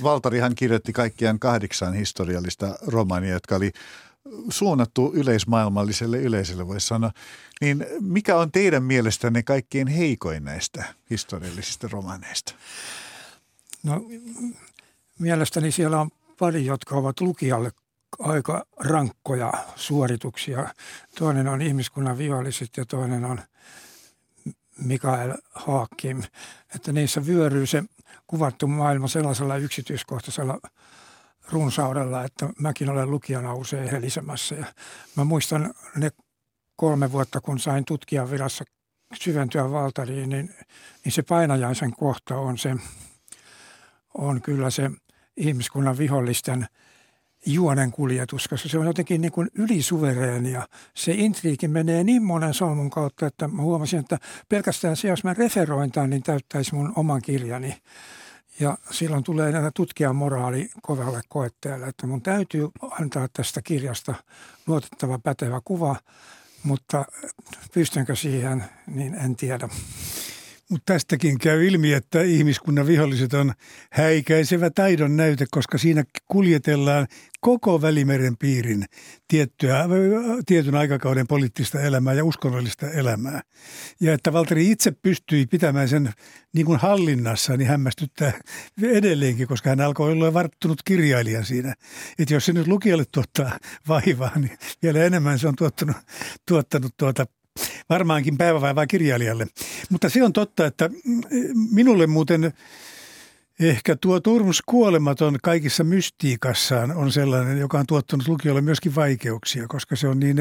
Valtarihan kirjoitti kaikkiaan kahdeksan historiallista romania, jotka oli suunnattu yleismaailmalliselle yleisölle, voisi sanoa. Niin mikä on teidän mielestänne kaikkein heikoin näistä historiallisista romaneista? No Mielestäni siellä on pari, jotka ovat lukijalle aika rankkoja suorituksia. Toinen on ihmiskunnan viholliset ja toinen on Mikael Haakim. Että niissä vyöryy se kuvattu maailma sellaisella yksityiskohtaisella runsaudella, että mäkin olen lukijana usein helisemässä. Ja mä muistan ne kolme vuotta, kun sain tutkijan virassa syventyä Valtariin, niin, niin se painajaisen kohta on se, on kyllä se ihmiskunnan vihollisten juonen kuljetus, koska se on jotenkin niin kuin ylisuvereeni ja se intriiki menee niin monen solmun kautta, että mä huomasin, että pelkästään se, jos mä referoin tämän, niin täyttäisi mun oman kirjani. Ja silloin tulee näitä tutkijan moraali kovalle koetteelle, että mun täytyy antaa tästä kirjasta luotettava pätevä kuva, mutta pystynkö siihen, niin en tiedä. Mutta tästäkin käy ilmi, että ihmiskunnan viholliset on häikäisevä taidon näyte, koska siinä kuljetellaan koko Välimeren piirin tiettyä, tietyn aikakauden poliittista elämää ja uskonnollista elämää. Ja että Valteri itse pystyi pitämään sen niin kuin hallinnassa, niin hämmästyttää edelleenkin, koska hän alkoi olla varttunut kirjailijan siinä. Että jos se nyt lukijalle tuottaa vaivaa, niin vielä enemmän se on tuottanut, tuottanut tuota varmaankin päivävaivaa kirjailijalle. Mutta se on totta, että minulle muuten ehkä tuo Turmus kuolematon kaikissa mystiikassaan on sellainen, joka on tuottanut lukijoille myöskin vaikeuksia, koska se on niin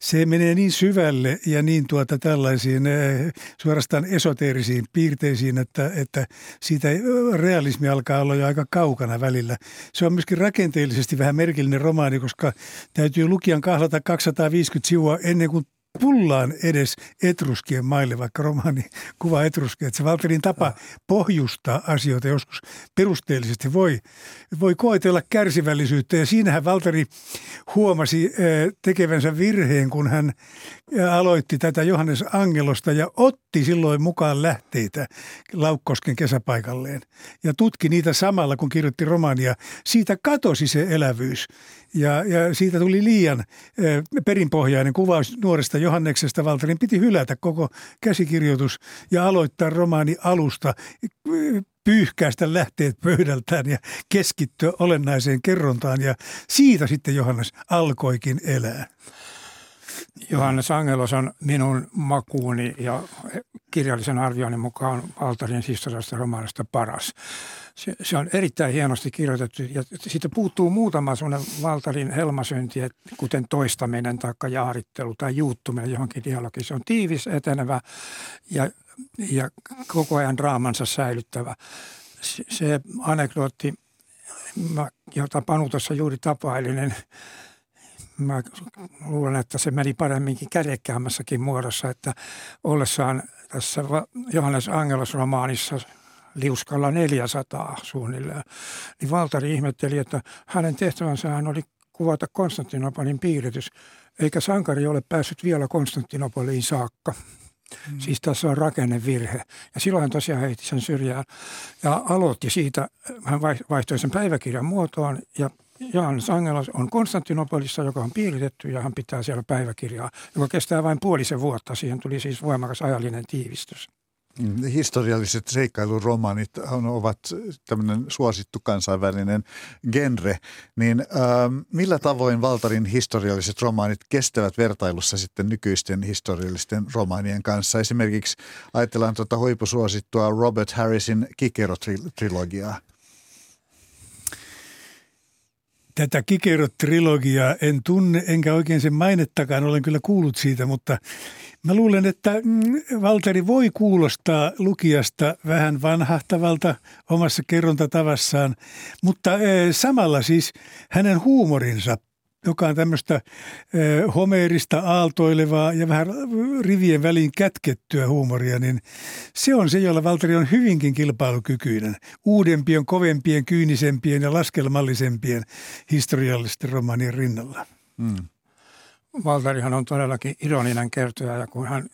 se menee niin syvälle ja niin tuota tällaisiin eh, suorastaan esoteerisiin piirteisiin, että, että siitä realismi alkaa olla jo aika kaukana välillä. Se on myöskin rakenteellisesti vähän merkillinen romaani, koska täytyy lukijan kahlata 250 sivua ennen kuin tullaan edes etruskien maille, vaikka romaani kuvaa etruskia. Että se Valterin tapa pohjustaa asioita joskus perusteellisesti voi, voi koetella kärsivällisyyttä. Ja siinähän Valteri huomasi eh, tekevänsä virheen, kun hän eh, aloitti tätä Johannes Angelosta ja otti silloin mukaan lähteitä Laukkosken kesäpaikalleen. Ja tutki niitä samalla, kun kirjoitti romaania. Siitä katosi se elävyys. Ja, ja siitä tuli liian eh, perinpohjainen kuvaus nuoresta Johanneksesta. Valterin piti hylätä koko käsikirjoitus ja aloittaa romaani alusta, pyyhkäistä lähteet pöydältään ja keskittyä olennaiseen kerrontaan. Ja siitä sitten Johannes alkoikin elää. Johannes Angelos on minun makuuni ja kirjallisen arvioinnin mukaan Valtarin historiasta romaanista paras. Se, se on erittäin hienosti kirjoitettu ja siitä puuttuu muutama sellainen Valtarin helmasynti, kuten toistaminen tai jaarittelu tai juuttuminen johonkin dialogiin. Se on tiivis, etenevä ja, ja koko ajan draamansa säilyttävä. Se, se anekdootti, jota Panu tuossa juuri tapaili, niin mä luulen, että se meni paremminkin kädekkäämmässäkin muodossa, että ollessaan tässä Johannes Angelos-romaanissa liuskalla 400 suunnilleen, niin Valtari ihmetteli, että hänen tehtävänsä oli kuvata Konstantinopolin piiritys, eikä sankari ole päässyt vielä Konstantinopoliin saakka. Mm. Siis tässä on rakennevirhe. Ja silloin hän tosiaan heitti sen syrjään ja aloitti siitä, hän vaihtoi sen päiväkirjan muotoon ja Johannes Angelos on Konstantinopolissa, joka on piiritetty ja hän pitää siellä päiväkirjaa, joka kestää vain puolisen vuotta. Siihen tuli siis voimakas ajallinen tiivistys. Mm, historialliset seikkailuromaanit ovat tämmöinen suosittu kansainvälinen genre, niin äh, millä tavoin Valtarin historialliset romaanit kestävät vertailussa sitten nykyisten historiallisten romaanien kanssa? Esimerkiksi ajatellaan tuota huipusuosittua Robert Harrisin Kikero-trilogiaa. Tätä Kikero-trilogiaa en tunne, enkä oikein sen mainettakaan, olen kyllä kuullut siitä, mutta mä luulen, että mm, Valteri voi kuulostaa lukijasta vähän vanhahtavalta omassa kerrontatavassaan, mutta eh, samalla siis hänen huumorinsa joka on tämmöistä homeerista aaltoilevaa ja vähän rivien väliin kätkettyä huumoria, niin se on se, jolla Valteri on hyvinkin kilpailukykyinen. Uudempien, kovempien, kyynisempien ja laskelmallisempien historiallisten romaanien rinnalla. Hmm. Valtarihan on todellakin ironinen kertoja ja kun hän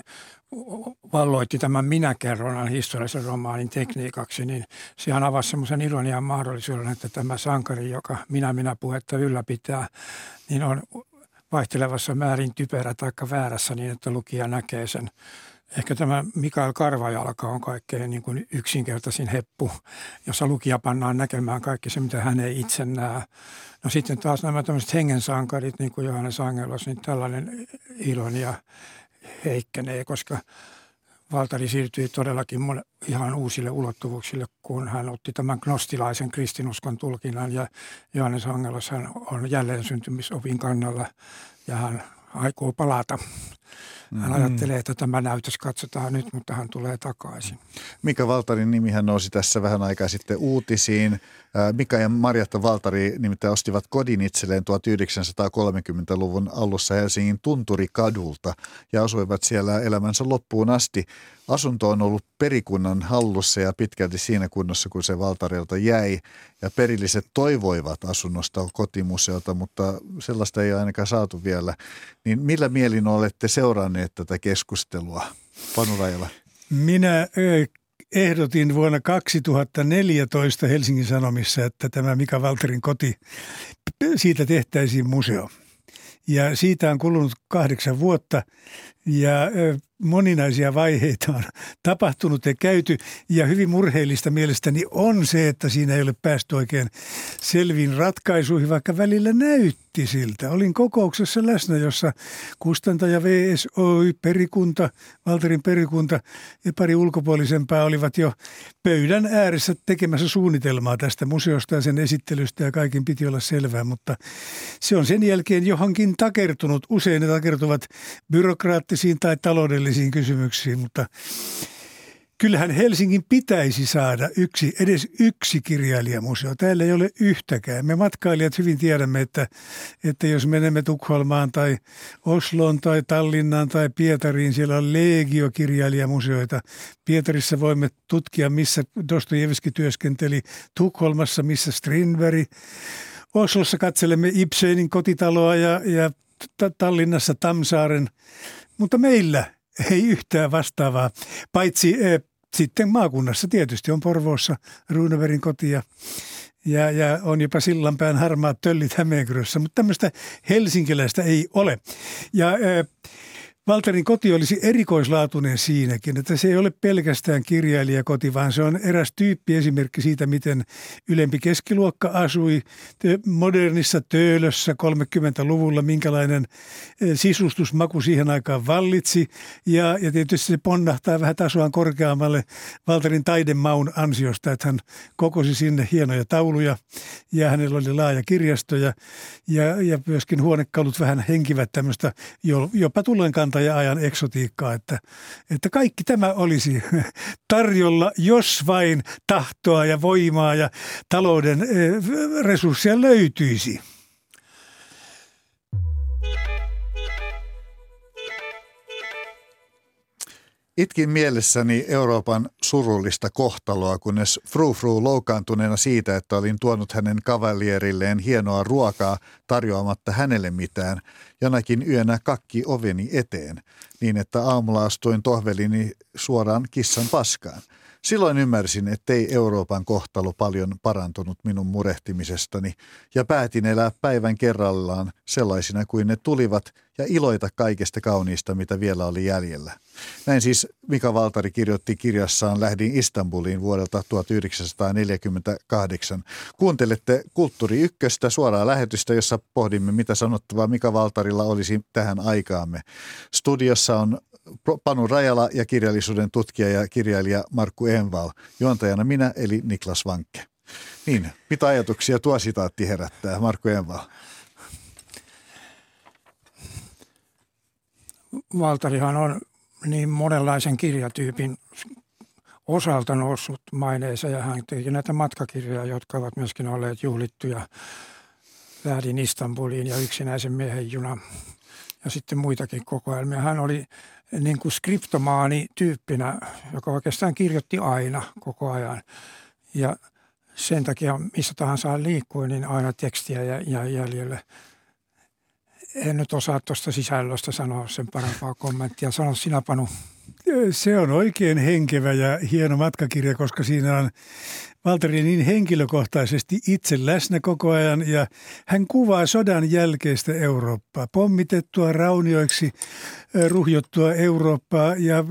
valloitti tämän minä kerronan historiallisen romaanin tekniikaksi, niin sehän avasi semmoisen ironian mahdollisuuden, että tämä sankari, joka minä-minä puhetta ylläpitää, niin on vaihtelevassa määrin typerä tai väärässä niin, että lukija näkee sen. Ehkä tämä Mikael Karvajalka on kaikkein niin kuin yksinkertaisin heppu, jossa lukija pannaan näkemään kaikki se, mitä hän ei itse näe. No sitten taas nämä tämmöiset hengensankarit, niin kuin Johannes Angelos, niin tällainen ironia heikkenee, koska Valtari siirtyi todellakin ihan uusille ulottuvuuksille, kun hän otti tämän gnostilaisen kristinuskon tulkinnan ja Johannes Angelos hän on jälleen syntymisopin kannalla ja hän aikoo palata. Hän mm. ajattelee, että tämä näytös katsotaan nyt, mutta hän tulee takaisin. Mika Valtarin nimihän nousi tässä vähän aikaa sitten uutisiin. Mika ja Marjatta Valtari nimittäin ostivat kodin itselleen 1930-luvun alussa Helsingin Tunturikadulta ja asuivat siellä elämänsä loppuun asti. Asunto on ollut perikunnan hallussa ja pitkälti siinä kunnossa, kun se Valtarilta jäi. Ja perilliset toivoivat asunnosta kotimuseota, mutta sellaista ei ainakaan saatu vielä. Niin millä mielin olette seuranneet tätä keskustelua? Panu Rajala. Minä ehdotin vuonna 2014 Helsingin Sanomissa, että tämä Mika Valterin koti, siitä tehtäisiin museo. Ja siitä on kulunut kahdeksan vuotta ja moninaisia vaiheita on tapahtunut ja käyty. Ja hyvin murheellista mielestäni on se, että siinä ei ole päästy oikein selviin ratkaisuihin, vaikka välillä näytti siltä. Olin kokouksessa läsnä, jossa kustantaja VSOY, perikunta, Valterin perikunta ja pari ulkopuolisempaa olivat jo pöydän ääressä tekemässä suunnitelmaa tästä museosta ja sen esittelystä ja kaikin piti olla selvää, mutta se on sen jälkeen johonkin takertunut. Usein ne takertuvat byrokraattisiin tai taloudellisiin kysymyksiin, mutta kyllähän Helsingin pitäisi saada yksi, edes yksi kirjailijamuseo. Täällä ei ole yhtäkään. Me matkailijat hyvin tiedämme, että, että jos menemme Tukholmaan tai Osloon tai Tallinnaan tai Pietariin, siellä on legio kirjailijamuseoita. Pietarissa voimme tutkia, missä Dostojevski työskenteli, Tukholmassa, missä Strindberg. Oslossa katselemme Ibsenin kotitaloa ja, ja Tallinnassa Tamsaaren. Mutta meillä ei yhtään vastaavaa, paitsi e, sitten maakunnassa tietysti on Porvoossa Runeverin koti ja, ja, ja on jopa sillanpään harmaat töllit Hämeenkyrössä, mutta tämmöistä helsinkiläistä ei ole. Ja e, Valterin koti olisi erikoislaatuinen siinäkin, että se ei ole pelkästään kirjailijakoti, vaan se on eräs tyyppi esimerkki siitä, miten ylempi keskiluokka asui modernissa töölössä 30-luvulla, minkälainen e, sisustusmaku siihen aikaan vallitsi. Ja, ja tietysti se ponnahtaa vähän tasoaan korkeammalle Valterin taidemaun ansiosta, että hän kokosi sinne hienoja tauluja ja hänellä oli laaja kirjasto ja, ja, ja myöskin huonekalut vähän henkivät tämmöistä jopa tullenkaan ajan eksotiikkaa, että, että kaikki tämä olisi tarjolla, jos vain tahtoa ja voimaa ja talouden eh, resursseja löytyisi. Itkin mielessäni Euroopan surullista kohtaloa, kunnes Fru Fru siitä, että olin tuonut hänen kavalierilleen hienoa ruokaa tarjoamatta hänelle mitään, jonakin yönä kakki oveni eteen, niin että aamulla astuin tohvelini suoraan kissan paskaan. Silloin ymmärsin, ettei Euroopan kohtalo paljon parantunut minun murehtimisestani ja päätin elää päivän kerrallaan sellaisina kuin ne tulivat ja iloita kaikesta kauniista, mitä vielä oli jäljellä. Näin siis Mika Valtari kirjoitti kirjassaan Lähdin Istanbuliin vuodelta 1948. Kuuntelette Kulttuuri Ykköstä suoraa lähetystä, jossa pohdimme, mitä sanottavaa Mika Valtarilla olisi tähän aikaamme. Studiossa on Panu Rajala ja kirjallisuuden tutkija ja kirjailija Markku Enval. Juontajana minä eli Niklas Vankke. Niin, mitä ajatuksia tuo sitaatti herättää, Markku Enval? Valtarihan on niin monenlaisen kirjatyypin osalta noussut maineeseen ja hän teki näitä matkakirjoja, jotka ovat myöskin olleet juhlittuja. Lähdin Istanbuliin ja yksinäisen miehen juna ja sitten muitakin kokoelmia. Hän oli niin kuin skriptomaani tyyppinä, joka oikeastaan kirjoitti aina koko ajan. Ja sen takia missä tahansa liikkui, niin aina tekstiä ja, ja jäljelle. En nyt osaa tuosta sisällöstä sanoa sen parempaa kommenttia. Sano sinä Panu. Se on oikein henkevä ja hieno matkakirja, koska siinä on Valteri niin henkilökohtaisesti itse läsnä koko ajan ja hän kuvaa sodan jälkeistä Eurooppaa, pommitettua raunioiksi ruhjottua Eurooppaa ja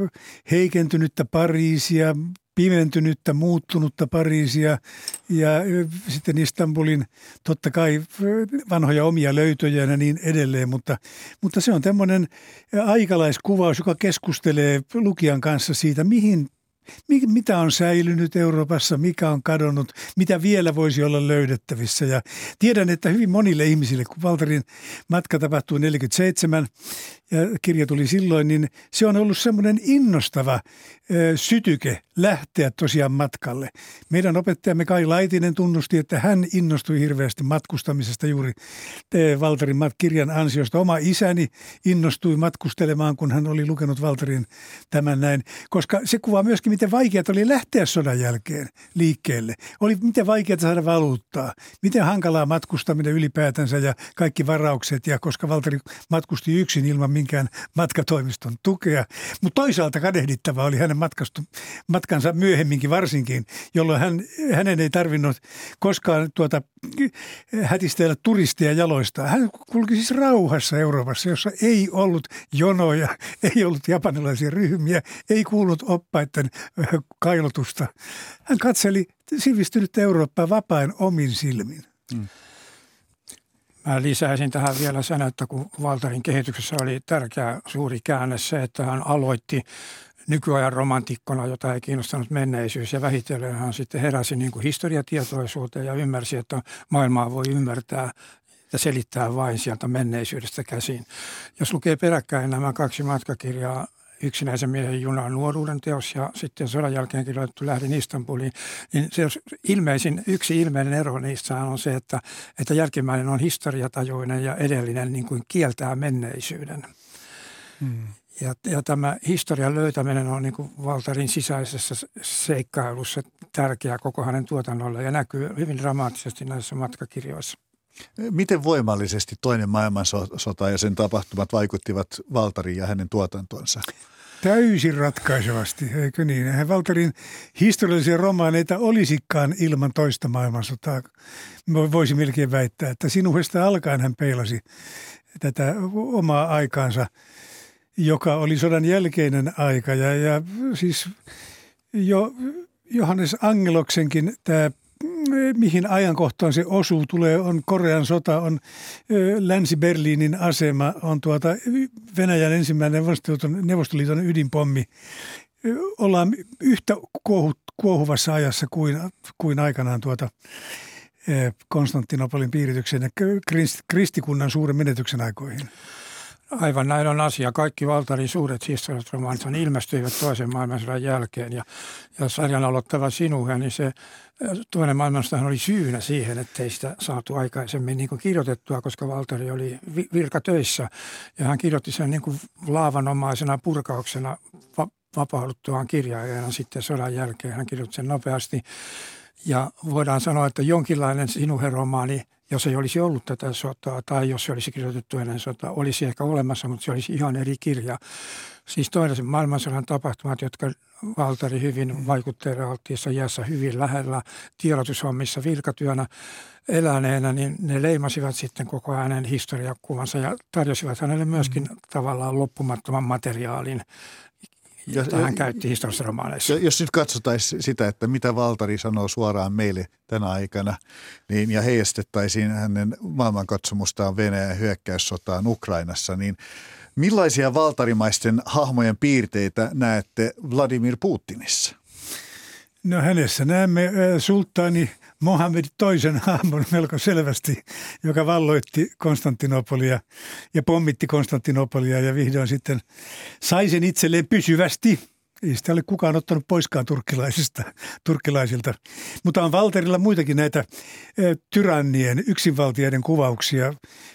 heikentynyttä Pariisia, pimentynyttä, muuttunutta Pariisia ja sitten Istanbulin totta kai vanhoja omia löytöjä ja niin edelleen, mutta, mutta se on tämmöinen aikalaiskuvaus, joka keskustelee lukijan kanssa siitä, mihin mitä on säilynyt Euroopassa, mikä on kadonnut, mitä vielä voisi olla löydettävissä. Ja tiedän, että hyvin monille ihmisille, kun Valtarin matka tapahtui 47 ja kirja tuli silloin, niin se on ollut semmoinen innostava sytyke lähteä tosiaan matkalle. Meidän opettajamme Kai Laitinen tunnusti, että hän innostui hirveästi matkustamisesta juuri Valtarin kirjan ansiosta. Oma isäni innostui matkustelemaan, kun hän oli lukenut Valtarin tämän näin, koska se kuvaa myöskin miten vaikeaa oli lähteä sodan jälkeen liikkeelle. Oli miten vaikeaa saada valuuttaa, miten hankalaa matkustaminen ylipäätänsä ja kaikki varaukset. Ja koska Valteri matkusti yksin ilman minkään matkatoimiston tukea. Mutta toisaalta kadehdittava oli hänen matkastu, matkansa myöhemminkin varsinkin, jolloin hän, hänen ei tarvinnut koskaan tuota, hätistellä turisteja jaloistaan. Hän kulki siis rauhassa Euroopassa, jossa ei ollut jonoja, ei ollut japanilaisia ryhmiä, ei kuullut oppaiden kailotusta. Hän katseli sivistynyt Eurooppaa vapain omin silmin. Hmm. Mä lisäisin tähän vielä sen, että kun Valtarin kehityksessä oli tärkeä suuri käänne se, että hän aloitti nykyajan romantikkona, jota ei kiinnostanut menneisyys. Ja vähitellen hän sitten heräsi niin kuin historiatietoisuuteen ja ymmärsi, että maailmaa voi ymmärtää ja selittää vain sieltä menneisyydestä käsin. Jos lukee peräkkäin nämä kaksi matkakirjaa, yksinäisen miehen junan nuoruuden teos ja sitten sodan jälkeen kirjoitettu Lähdin Istanbuliin, niin se ilmeisin, yksi ilmeinen ero niissä on se, että, että jälkimmäinen on historiatajuinen ja edellinen niin kuin kieltää menneisyyden. Hmm. Ja, ja tämä historian löytäminen on niin kuin Valtarin sisäisessä seikkailussa tärkeä koko hänen tuotannolle ja näkyy hyvin dramaattisesti näissä matkakirjoissa. Miten voimallisesti toinen maailmansota ja sen tapahtumat vaikuttivat Valtariin ja hänen tuotantonsa? Täysin ratkaisevasti, eikö niin? Eihän Valtarin historiallisia romaaneita olisikaan ilman toista maailmansotaa. Voisi melkein väittää, että sinuhesta alkaen hän peilasi tätä omaa aikaansa, joka oli sodan jälkeinen aika. Ja, ja siis jo Johannes Angeloksenkin tämä mihin ajankohtaan se osuu, tulee, on Korean sota, on Länsi-Berliinin asema, on tuota Venäjän ensimmäinen Neuvostoliiton ydinpommi. Ollaan yhtä kuohuvassa ajassa kuin, kuin aikanaan tuota Konstantinopolin piirityksen ja kristikunnan suuren menetyksen aikoihin. Aivan näin on asia. Kaikki Valtarin suuret historialliset romaanit ilmestyivät toisen maailmansodan jälkeen. Ja, ja sarjan aloittava Sinuhe, niin se toinen maailmansota oli syynä siihen, ettei sitä saatu aikaisemmin niin kuin kirjoitettua, koska Valtari oli virkatöissä. Ja hän kirjoitti sen niin kuin laavanomaisena purkauksena vapauduttuaan kirjaajana sitten sodan jälkeen. Hän kirjoitti sen nopeasti. Ja voidaan sanoa, että jonkinlainen Sinuhe-romaani – jos ei olisi ollut tätä sotaa tai jos se olisi kirjoitettu ennen sotaa, olisi ehkä olemassa, mutta se olisi ihan eri kirja. Siis toinen maailmansodan tapahtumat, jotka Valtari hyvin vaikutteiden alttiissa iässä hyvin lähellä tiedotushommissa virkatyönä eläneenä, niin ne leimasivat sitten koko hänen historiakuvansa ja tarjosivat hänelle myöskin mm. tavallaan loppumattoman materiaalin jota hän käytti historiallisissa romaaneissa. Jos nyt katsotaan sitä, että mitä Valtari sanoo suoraan meille tänä aikana, niin, ja heijastettaisiin hänen maailmankatsomustaan Venäjän hyökkäyssotaan Ukrainassa, niin millaisia valtarimaisten hahmojen piirteitä näette Vladimir Putinissa? No hänessä näemme sulttaani Mohammed toisen hahmon melko selvästi, joka valloitti Konstantinopolia ja pommitti Konstantinopolia ja vihdoin sitten sai sen itselleen pysyvästi – ei sitä ole kukaan ottanut poiskaan turkkilaisista, turkkilaisilta. Mutta on Valterilla muitakin näitä tyrannien, yksinvaltiaiden kuvauksia.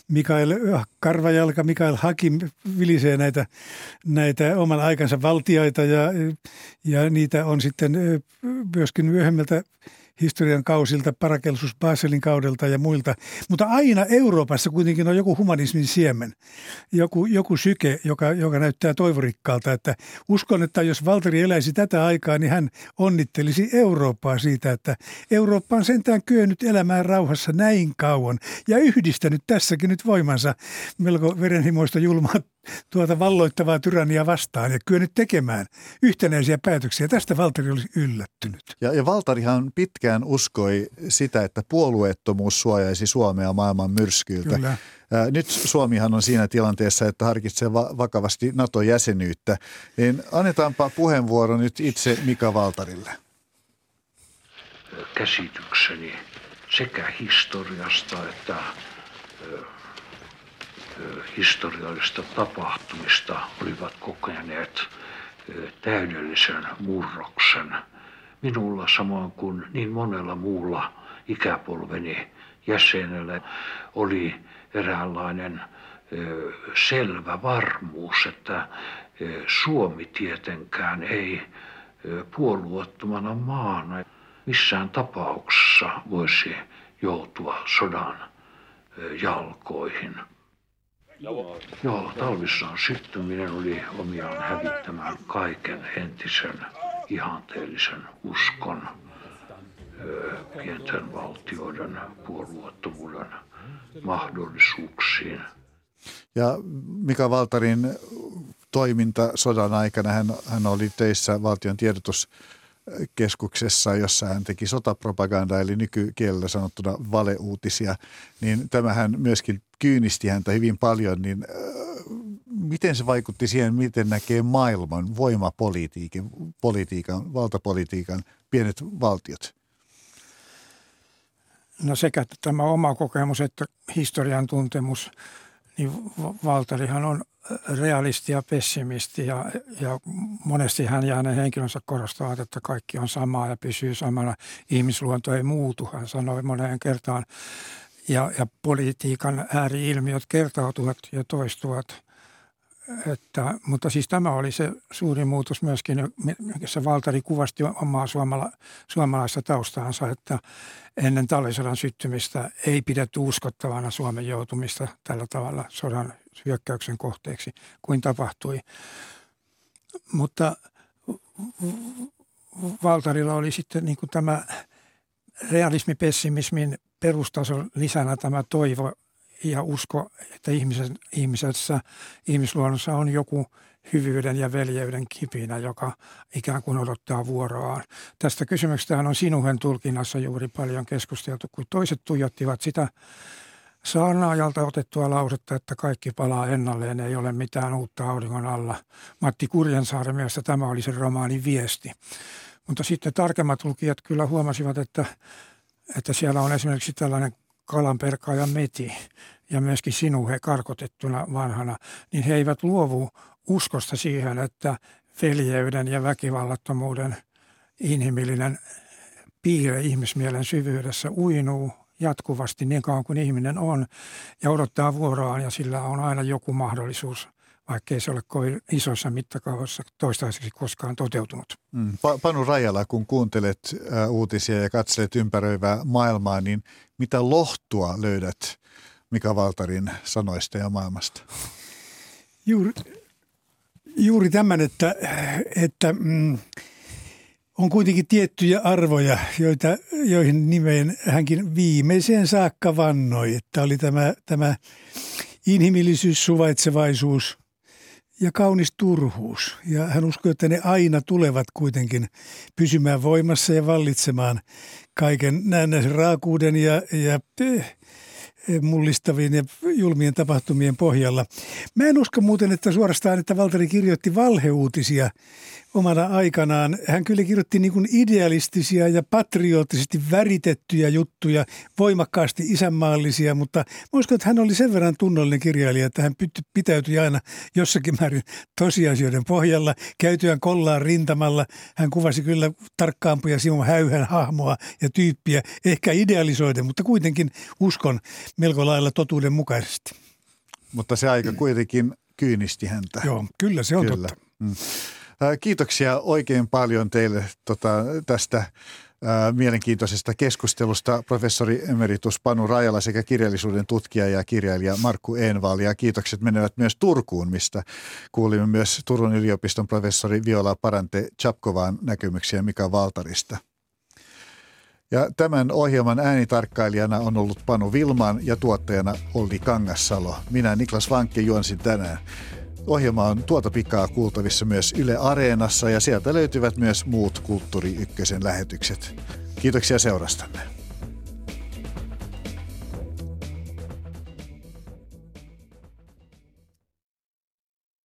Mikael Karvajalka, Mikael Hakim vilisee näitä, näitä oman aikansa valtioita ja, ja niitä on sitten myöskin myöhemmältä historian kausilta, Parakelsus Baselin kaudelta ja muilta. Mutta aina Euroopassa kuitenkin on joku humanismin siemen, joku, joku syke, joka, joka näyttää toivorikkaalta. Että uskon, että jos Valteri eläisi tätä aikaa, niin hän onnittelisi Eurooppaa siitä, että Eurooppa on sentään kyennyt elämään rauhassa näin kauan ja yhdistänyt tässäkin nyt voimansa melko verenhimoista julmaa tuota valloittavaa tyrannia vastaan ja kyennyt tekemään yhtenäisiä päätöksiä. Tästä Valtari olisi yllättynyt. Ja, ja Valtarihan pitkään uskoi sitä, että puolueettomuus suojaisi Suomea maailman myrskyiltä. Kyllä. Nyt Suomihan on siinä tilanteessa, että harkitsee vakavasti NATO-jäsenyyttä. Niin annetaanpa puheenvuoro nyt itse Mika Valtarille. Käsitykseni sekä historiasta että historiallista tapahtumista olivat kokeneet täydellisen murroksen. Minulla samoin kuin niin monella muulla ikäpolveni jäsenellä oli eräänlainen selvä varmuus, että Suomi tietenkään ei puolueettomana maana missään tapauksessa voisi joutua sodan jalkoihin. Joo, talvissaan syttyminen oli omiaan hävittämään kaiken entisen ihanteellisen uskon pienten valtioiden puolueettomuuden mahdollisuuksiin. Ja Mika Valtarin toiminta sodan aikana, hän, hän oli töissä valtion tiedotuskeskuksessa, jossa hän teki sotapropagandaa, eli nykykielellä sanottuna valeuutisia, niin tämähän myöskin kyynisti häntä hyvin paljon, niin äh, miten se vaikutti siihen, miten näkee maailman voimapolitiikan, politiikan, valtapolitiikan pienet valtiot? No sekä tämä oma kokemus että historian tuntemus, niin Valtarihan on realisti ja pessimisti ja, ja monesti hän ja hänen henkilönsä korostavat, että kaikki on samaa ja pysyy samana. Ihmisluonto ei muutu, hän sanoi moneen kertaan. Ja, ja politiikan ääriilmiöt kertautuvat ja toistuvat – että, mutta siis tämä oli se suuri muutos myöskin, se Valtari kuvasti omaa suomala, suomalaista taustaansa, että ennen talvisodan syttymistä ei pidetty uskottavana Suomen joutumista tällä tavalla sodan hyökkäyksen kohteeksi kuin tapahtui. Mutta Valtarilla oli sitten niin kuin tämä realismipessimismin perustason lisänä tämä toivo ja usko, että ihmisen, ihmisessä, ihmisluonnossa on joku hyvyyden ja veljeyden kipinä, joka ikään kuin odottaa vuoroaan. Tästä kysymyksestä on sinuhen tulkinnassa juuri paljon keskusteltu, kun toiset tuijottivat sitä saarnaajalta otettua lausetta, että kaikki palaa ennalleen, ei ole mitään uutta auringon alla. Matti Kurjensaaren mielestä tämä oli se romaanin viesti. Mutta sitten tarkemmat lukijat kyllä huomasivat, että, että siellä on esimerkiksi tällainen kalanperkaaja Meti ja myöskin Sinuhe karkotettuna vanhana, niin he eivät luovu uskosta siihen, että veljeyden ja väkivallattomuuden inhimillinen piirre ihmismielen syvyydessä uinuu jatkuvasti niin kauan kuin ihminen on ja odottaa vuoroaan ja sillä on aina joku mahdollisuus vaikkei se ole kovin isossa mittakaavassa toistaiseksi koskaan toteutunut. Mm. Panu Rajala, kun kuuntelet äh, uutisia ja katselet ympäröivää maailmaa, niin mitä lohtua löydät Mika Valtarin sanoista ja maailmasta? Juuri, juuri tämän, että, että mm, on kuitenkin tiettyjä arvoja, joita, joihin nimeen hänkin viimeiseen saakka vannoi. Että oli tämä, tämä inhimillisyys, suvaitsevaisuus – ja kaunis turhuus. Ja hän uskoi, että ne aina tulevat kuitenkin pysymään voimassa ja vallitsemaan kaiken näennäisen raakuuden ja, ja eh, mullistavien ja julmien tapahtumien pohjalla. Mä en usko muuten, että suorastaan, että Valteri kirjoitti valheuutisia omana aikanaan. Hän kyllä kirjoitti niin kuin idealistisia ja patriottisesti väritettyjä juttuja, voimakkaasti isänmaallisia, mutta mä uskon, että hän oli sen verran tunnollinen kirjailija, että hän pitäytyi aina jossakin määrin tosiasioiden pohjalla. Käytyään kollaan rintamalla, hän kuvasi kyllä tarkkaampuja Simon Häyhän hahmoa ja tyyppiä, ehkä idealisoiden, mutta kuitenkin uskon melko lailla totuuden mukaisesti. Mutta se aika kuitenkin kyynisti häntä. Joo, kyllä se on kyllä. totta. Mm. Kiitoksia oikein paljon teille tota, tästä mielenkiintoisesta keskustelusta professori emeritus Panu Rajala sekä kirjallisuuden tutkija ja kirjailija Markku Enval. Ja kiitokset menevät myös Turkuun, mistä kuulimme myös Turun yliopiston professori Viola Parante Chapkovaan näkemyksiä Mika Valtarista. Ja tämän ohjelman äänitarkkailijana on ollut Panu Vilman ja tuottajana Olli Kangassalo. Minä Niklas Vankke juonsin tänään. Ohjelma on tuota pikaa kuultavissa myös Yle Areenassa ja sieltä löytyvät myös muut Kulttuuri Ykkösen lähetykset. Kiitoksia seurastanne.